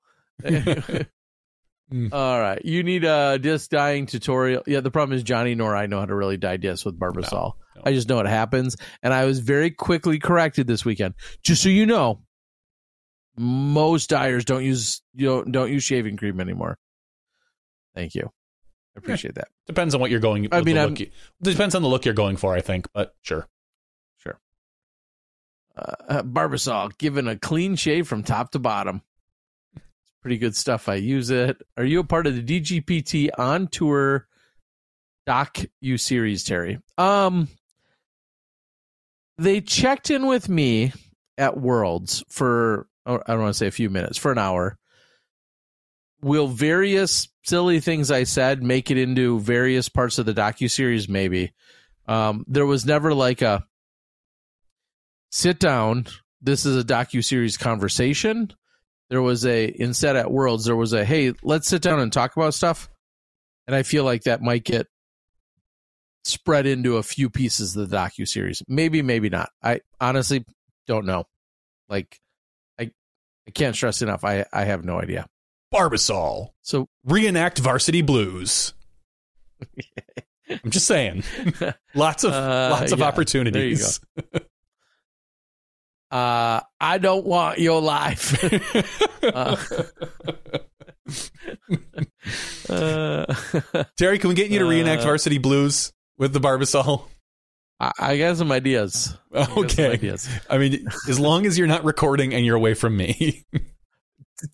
Mm. all right. You need a disc dyeing tutorial. Yeah, the problem is Johnny nor I know how to really dye discs with Barbasol. No, no. I just know it happens. And I was very quickly corrected this weekend. Just so you know, most dyers don't use you don't, don't use shaving cream anymore. Thank you. I appreciate that. Depends on what you're going. I mean, look depends on the look you're going for. I think, but sure. Sure. Uh, uh, Barbasol, given a clean shave from top to bottom. Pretty good stuff. I use it. Are you a part of the DGPT on tour doc series, Terry? Um, they checked in with me at Worlds for oh, I don't want to say a few minutes for an hour. Will various silly things I said make it into various parts of the docu series? Maybe. Um, there was never like a sit down. This is a docu series conversation. There was a instead at Worlds. There was a hey, let's sit down and talk about stuff. And I feel like that might get spread into a few pieces of the docu series. Maybe, maybe not. I honestly don't know. Like, I I can't stress enough. I I have no idea. Barbasol So reenact Varsity Blues. I'm just saying. lots of Uh, lots of yeah, opportunities. Uh, I don't want your life. uh, uh, Terry, can we get you to reenact Uh, Varsity Blues with the Barbasol? I, I got some ideas. I some Okay. ideas. I mean, as long as you're not recording and you're away from me.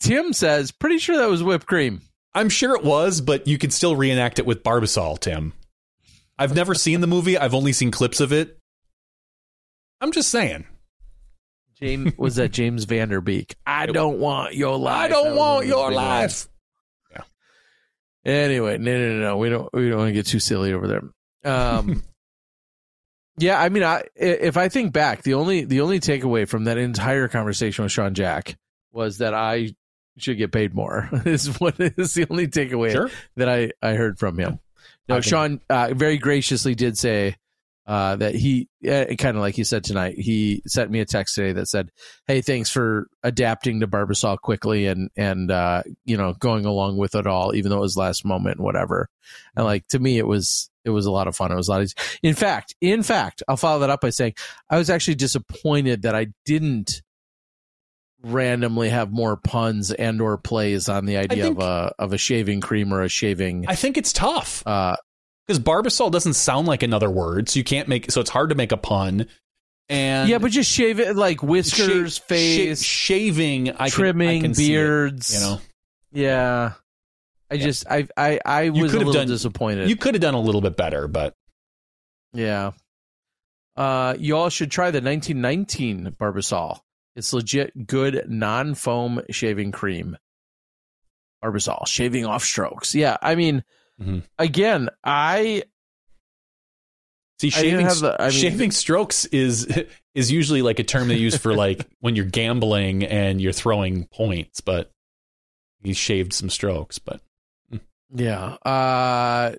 Tim says, pretty sure that was whipped cream. I'm sure it was, but you can still reenact it with Barbasol, Tim. I've never seen the movie. I've only seen clips of it. I'm just saying. James was that James Van Der Beek. I don't want your life. I don't want your life. lines. Anyway, no, no, no, no. We don't. We don't want to get too silly over there. Um, yeah, I mean, I if I think back, the only the only takeaway from that entire conversation with Sean Jack was that I should get paid more. is what is the only takeaway Sure. that I I heard from him. I No, Sean uh, very graciously did say uh, that he uh, kind of like he said tonight. He sent me a text today that said, "Hey, thanks for adapting to Barbasol quickly and and uh, you know going along with it all, even though it was last moment and whatever." And like to me, it was it was a lot of fun. It was a lot. Of, in fact, in fact, I'll follow that up by saying I was actually disappointed that I didn't randomly have more puns and or plays on the idea think- of a of a shaving cream or a shaving. I think it's tough Uh, because Barbasol doesn't sound like another word, so you can't make. So it's hard to make a pun. And yeah, but just shave it like whiskers, sha- face, sha- shaving, I trimming, can, can see it, beards. you know, Yeah. I just I I I was a little done- disappointed. you could have done a little bit better, but yeah. Uh you all should try the 1919 Barbasol. It's legit good non-foam shaving cream. Barbasol, shaving off strokes. Yeah, I mean Mhm. again, I see, shaving the- I mean- shaving strokes is is usually like a term they use for like when you're gambling and you're throwing points, but he shaved some strokes, but Yeah. Uh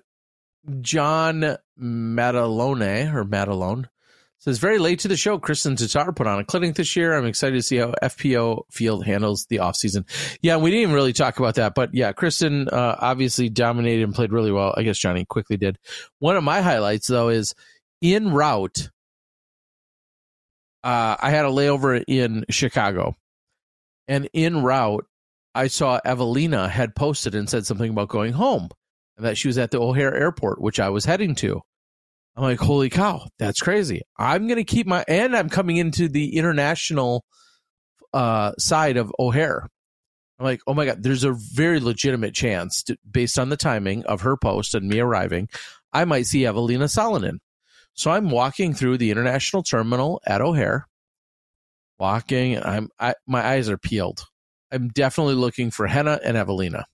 John Matalone or Matalone says very late to the show. Kristin Tattar put on a clinic this year. I'm excited to see how FPO field handles the offseason. Yeah, we didn't even really talk about that, but yeah, Kristin uh, obviously dominated and played really well. I guess Johnny quickly did. One of my highlights though is in route. Uh, I had a layover in Chicago, and in route, I saw Eveliina had posted and said something about going home and that she was at the O'Hare airport, which I was heading to. I'm like, holy cow, that's crazy. I'm going to keep my, and I'm coming into the international uh, side of O'Hare. I'm like, oh my God, there's a very legitimate chance, to, based on the timing of her post and me arriving, I might see Eveliina Salonen. So I'm walking through the international terminal at O'Hare, walking, and I'm, I, my eyes are peeled. I'm definitely looking for Henna and Eveliina.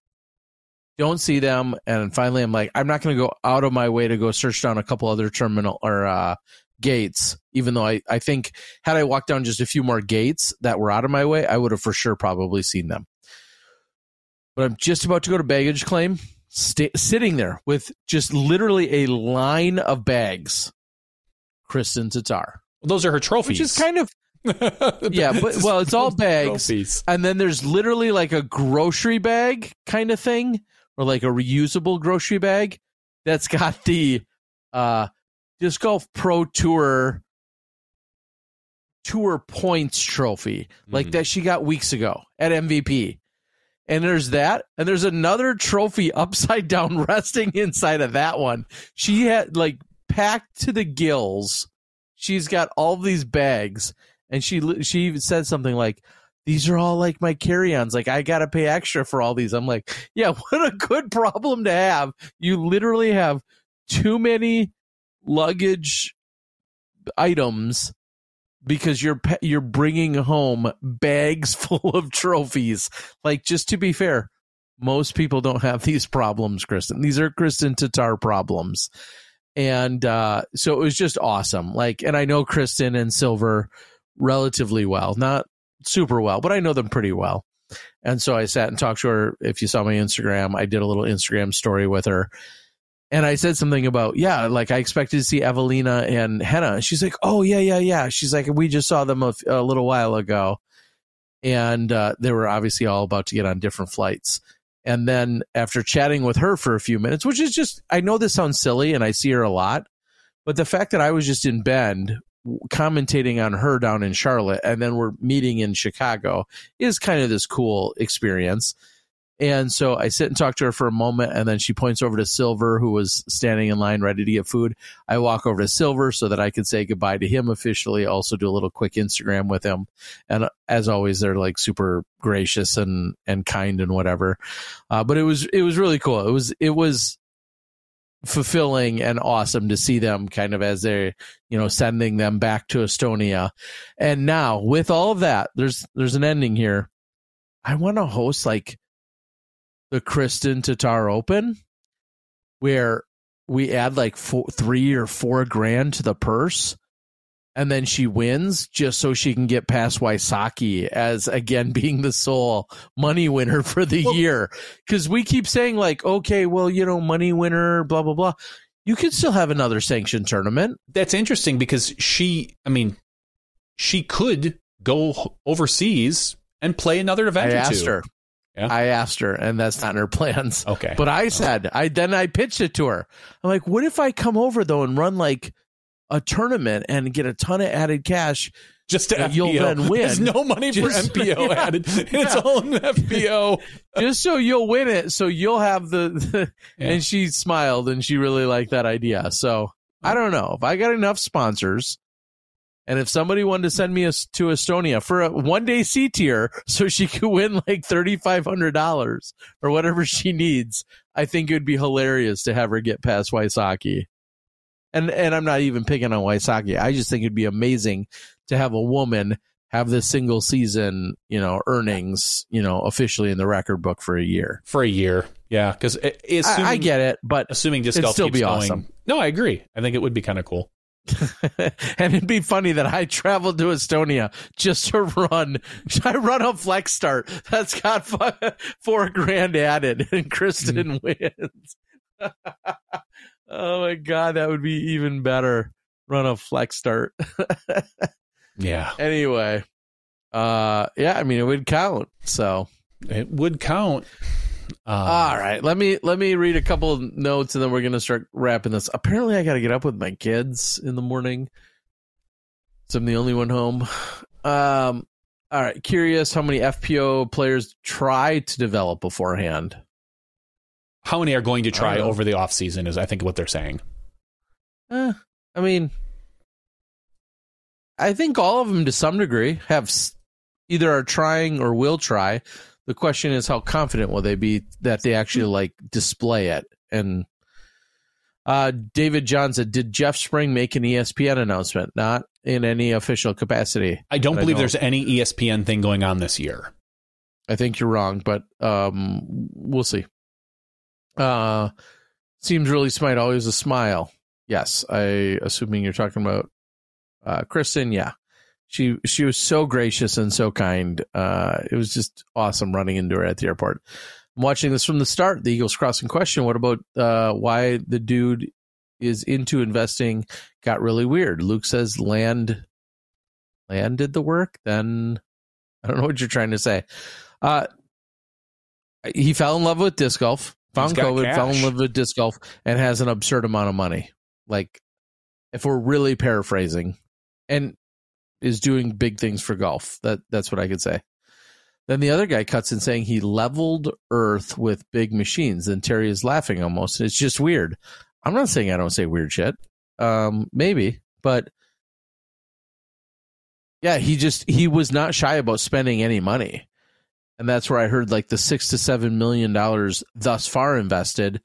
Don't see them, and finally, I'm like, I'm not going to go out of my way to go search down a couple other terminal or uh, gates. Even though I, I think had I walked down just a few more gates that were out of my way, I would have for sure probably seen them. But I'm just about to go to baggage claim, sta sitting there with just literally a line of bags. Kristin Tattar, those are her trophies. which is kind of yeah, but well, it's all bags. Trophies. and then there's literally like a grocery bag kind of thing or like a reusable grocery bag that's got the uh disc golf pro tour tour points trophy like Mhm. that she got weeks ago at mvp and there's that and there's another trophy upside down resting inside of that one. She had like packed to the gills. She's got all these bags and she she even said something like these are all like my carry-ons. Like i gotta pay extra for all these. I'm like yeah what a good problem to have. You literally have too many luggage items because you're you're bringing home bags full of trophies. Like just to be fair most people don't have these problems kristin. These are kristin tattar problems. And uh so it was just awesome. Like and i know kristin and silver relatively well. Not super well but i know them pretty well. And so i sat and talked to her. If you saw my instagram i did a little instagram story with her. And i said something about yeah like i expected to see eveliina and henna. She's like oh yeah yeah yeah. She's like we just saw them a little while ago. And uh, they were obviously all about to get on different flights. And then after chatting with her for a few minutes, which is just, I know this sounds silly and I see her a lot, but the fact that I was just in Bend commentating on her down in Charlotte and then we're meeting in Chicago is kind of this cool experience. And so I sit and talk to her for a moment, and then she points over to Silver, who was standing in line ready to get food. I walk over to Silver so that I could say goodbye to him officially, also do a little quick Instagram with him. And as always, they're like super gracious and, and kind and whatever. Uh, but it was, it was really cool. It was, it was fulfilling and awesome to see them kind of as they're, you know, sending them back to Estonia. And now with all of that, there's, there's an ending here. I want to host like, the Kristin Tattar Open, where we add like four, three or four grand to the purse, and then she wins just so she can get past Wysocki as again being the sole money winner for the well, year. Because we keep saying like, okay, well, you know, money winner, blah blah blah. You could still have another sanctioned tournament. That's interesting because she, I mean, she could go overseas and play another event I asked two. her. Yeah. I asked her, and that's not in her plans. Okay. But I said, I then I pitched it to her. I'm like, what if I come over though and run like a tournament and get a ton of added cash? Just to FPO. you'll then win. There's no money just, for MPO yeah, added. It's all in FPO. just so you'll win it. So you'll have the, the yeah. and she smiled and she really liked that idea. So I don't know if I got enough sponsors and if somebody wanted to send me a, to Estonia for a one day C tier so she could win like $3,500 or whatever she needs, I think it would be hilarious to have her get past Wysocki. And, and I'm not even picking on Wysocki. I just think it'd be amazing to have a woman have this single season, you know, earnings, you know, officially in the record book for a year. For a year. Yeah. Cause I, I, get it, but assuming disc golf still keeps be going, awesome. No, I agree. I think it would be kind of cool. and it'd be funny that I traveled to Estonia just to run. I run a flex start that's got four grand added, and Kristin mm-hmm. wins. oh my god, that would be even better. Run a flex start. yeah. Anyway, uh, yeah, I mean it would count. So it would count. Um, All right, let me let me read a couple notes and then we're gonna start wrapping this. Apparently, I got to get up with my kids in the morning, so I'm the only one home. Um, all right, curious how many FPO players try to develop beforehand. How many are going to try over the off season? Is I think what they're saying. Eh, I mean, I think all of them to some degree have either are trying or will try. The question is, how confident will they be that they actually like display it? And uh, David Johnson, did Jeff Spring make an ESPN announcement? Not in any official capacity. I don't believe I there's any ESPN thing going on this year. I think you're wrong, but um, we'll see. Uh, seems really smart. Always a smile. Yes, I assuming you're talking about uh, Kristin. Yeah, she she was so gracious and so kind. Uh, it was just awesome running into her at the airport. I'm watching this from the start. The Eagles crossing question. What about uh, why the dude is into investing? Got really weird. Luke says land land did the work. Then I don't know what you're trying to say. Uh, he fell in love with disc golf. Found COVID, cash. fell in love with disc golf, and has an absurd amount of money. Like, if we're really paraphrasing, and is doing big things for golf. That that's what I could say. Then the other guy cuts in saying he leveled Earth with big machines. Then Terry is laughing almost. It's just weird. I'm not saying I don't say weird shit. Um, maybe, but yeah, he just he was not shy about spending any money, and that's where I heard like the six to seven million dollars thus far invested,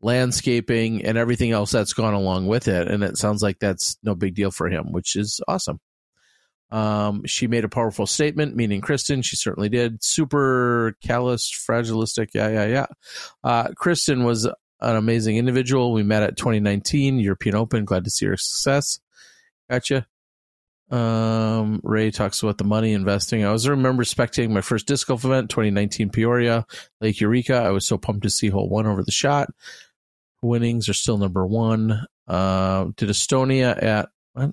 landscaping and everything else that's gone along with it, and it sounds like that's no big deal for him, which is awesome. Um, she made a powerful statement, meaning Kristin. She certainly did. Super callous, fragilistic. Yeah, yeah, yeah. Uh, Kristin was an amazing individual. We met at 2019 European Open. Glad to see her success. Gotcha. Um, Ray talks about the money investing. I was remember spectating my first disc golf event, 2019 Peoria, Lake Eureka. I was so pumped to see hole one over the shot. Winnings are still number one. Uh, did Estonia at what?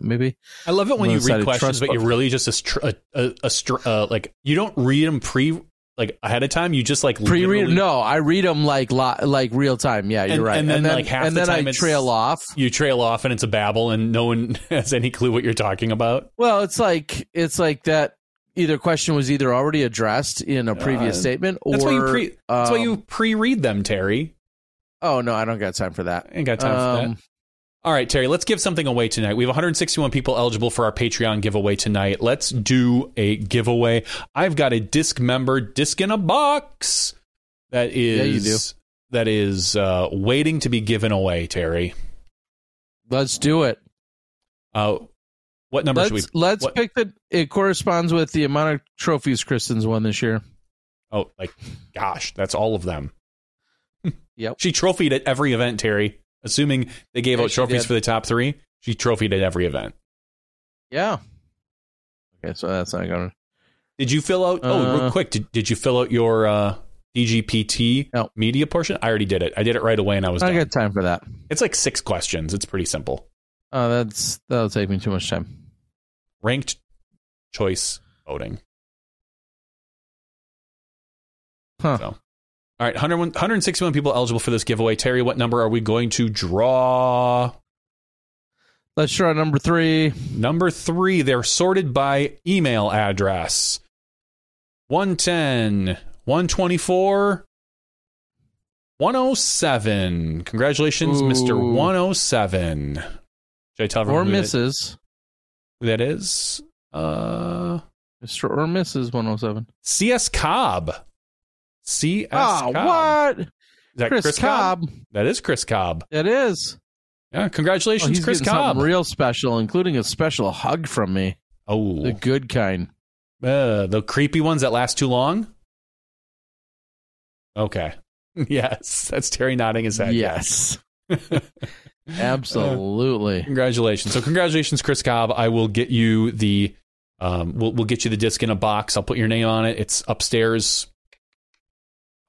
maybe. I love it when you read questions, but you're really just a, a, a, a uh, like you don't read them pre like ahead of time? You just like Pre-read? literally- No, I read them like li- like real time. Yeah, you're And- right. and then, like, half and the then time I trail off. You trail off and it's a babble, and no one has any clue what you're talking about. Well, it's like it's like that. Either question was either already addressed in a previous Uh, statement, or That's why you pre. That's why um, you pre-read them, Terry. Oh no, I don't got time for that. I Ain't got time for Um, that. All right, Terry, let's give something away tonight. We have 161 people eligible for our Patreon giveaway tonight. Let's do a giveaway. I've got a disc member disc in a box that is Yeah, that is uh, waiting to be given away, Terry. Let's do it. Uh, what number Let's should we let's what- pick the. It corresponds with the amount of trophies Kristin's won this year. Oh, like gosh, that's all of them. Yep. She trophied at every event, Terry. Assuming they gave Yeah, out trophies for the top 3, she trophied at every event. Yeah. Okay, so that's not going. to Did you fill out? oh, real Uh, quick, did, did you fill out your uh, DGPT No. media portion? I already did it. I did it right away, and I was I got time for that. It's like six questions. It's pretty simple. Oh, that's that'll take me too much time. Ranked choice voting. Huh. So, all right, 100, 161 people eligible for this giveaway. Terry, what number are we going to draw? Let's try number three. Number three, they're sorted by email address 110, 124, 107. Congratulations, Mr. 107. Should I tell Or everyone that- Mrs. who that is? Uh, Mr. or Mrs. 107. CS Cobb. CS Oh, Cobb. what? Is that Chris, Chris, Cobb. That is Chris Cobb. It is. Yeah, Oh, congratulations, he's Chris Cobb. something real special, including a special hug from me. oh, The good kind. Uh, the creepy ones that last too long? Okay. Yes. That's Terry nodding his head. Yes. Absolutely. Congratulations. So congratulations, Chris Cobb. I will get you the um we'll we'll get you the disc in a box. I'll put your name on it. It's upstairs.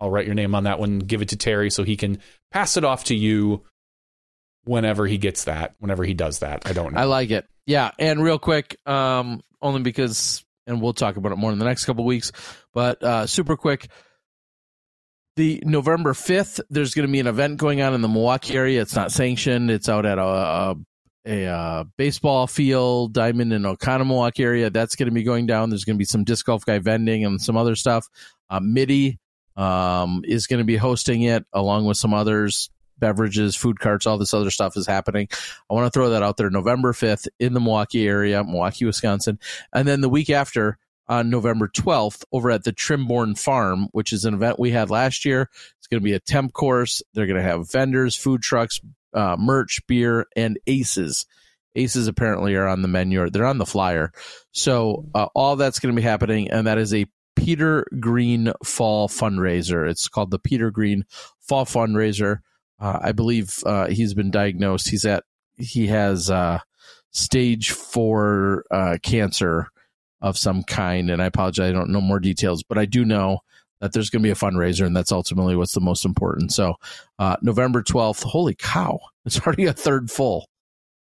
I'll write your name on that one, give it to Terry so he can pass it off to you whenever he gets that, whenever he does that. I don't know. I like it. Yeah, and real quick, um, only because, and we'll talk about it more in the next couple weeks, but uh, super quick. The November fifth, there's going to be an event going on in the Milwaukee area. It's not sanctioned. It's out at a a, a, uh baseball field, Diamond and Oconomowoc area. That's going to be going down. There's going to be some disc golf guy vending and some other stuff. Uh, MIDI um, is going to be hosting it along with some others beverages, food carts, all this other stuff is happening. I want to throw that out there November 5th in the Milwaukee area, Milwaukee, Wisconsin. And then the week after, on November 12th, over at the Trimborn Farm, which is an event we had last year. It's going to be a temp course. They're going to have vendors, food trucks, uh, merch, beer, and aces. Aces apparently are on the menu. Or they're on the flyer. So uh, all that's going to be happening, and that is a Peter Green Fall fundraiser. It's called the Peter Green Fall Fundraiser. Uh, I believe uh, he's been diagnosed. He's at he has uh, stage four uh, cancer of some kind, and I apologize. I don't know more details, but I do know that there's going to be a fundraiser, and that's ultimately what's the most important. So, uh, November twelfth. Holy cow! It's already a third full,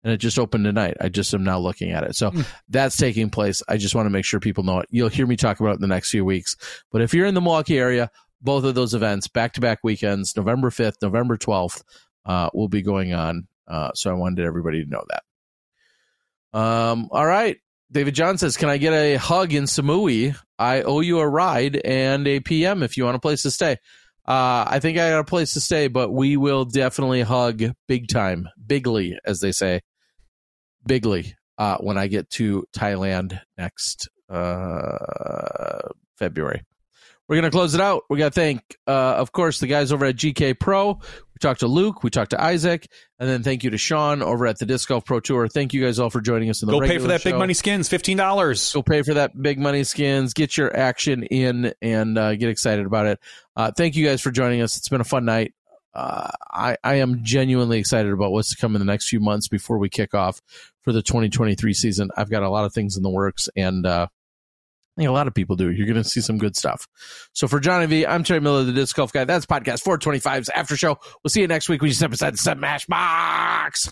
and it just opened tonight. I just am now looking at it. So Hmm. that's taking place. I just want to make sure people know it. You'll hear me talk about it in the next few weeks. But if you're in the Milwaukee area, both of those events, back to back weekends, November 5th, November 12th, uh, will be going on. Uh, so I wanted everybody to know that. Um, all right. David John says, Can I get a hug in Samui? I owe you a ride and a PM if you want a place to stay. Uh, I think I got a place to stay, but we will definitely hug big time, bigly, as they say, bigly, uh, when I get to Thailand next uh, February. We're going to close it out. We got to thank, uh, of course, the guys over at GK Pro. We talked to Luke, we talked to Isaac, and then thank you to Sean over at the Disc Golf Pro Tour. Thank you guys all for joining us in the Go pay for that big money skins, $15. Go pay for that big money skins. Get your action in and uh, get excited about it. Uh, thank you guys for joining us. It's been a fun night. Uh, I, I am genuinely excited about what's to come in the next few months before we kick off for the 2023 season. I've got a lot of things in the works, and uh, I think a lot of people do. You're going to see some good stuff. So for Johnny V, I'm Terry Miller, the Disc Golf Guy. That's podcast 425's After Show. We'll see you next week when you step inside the Smash Box.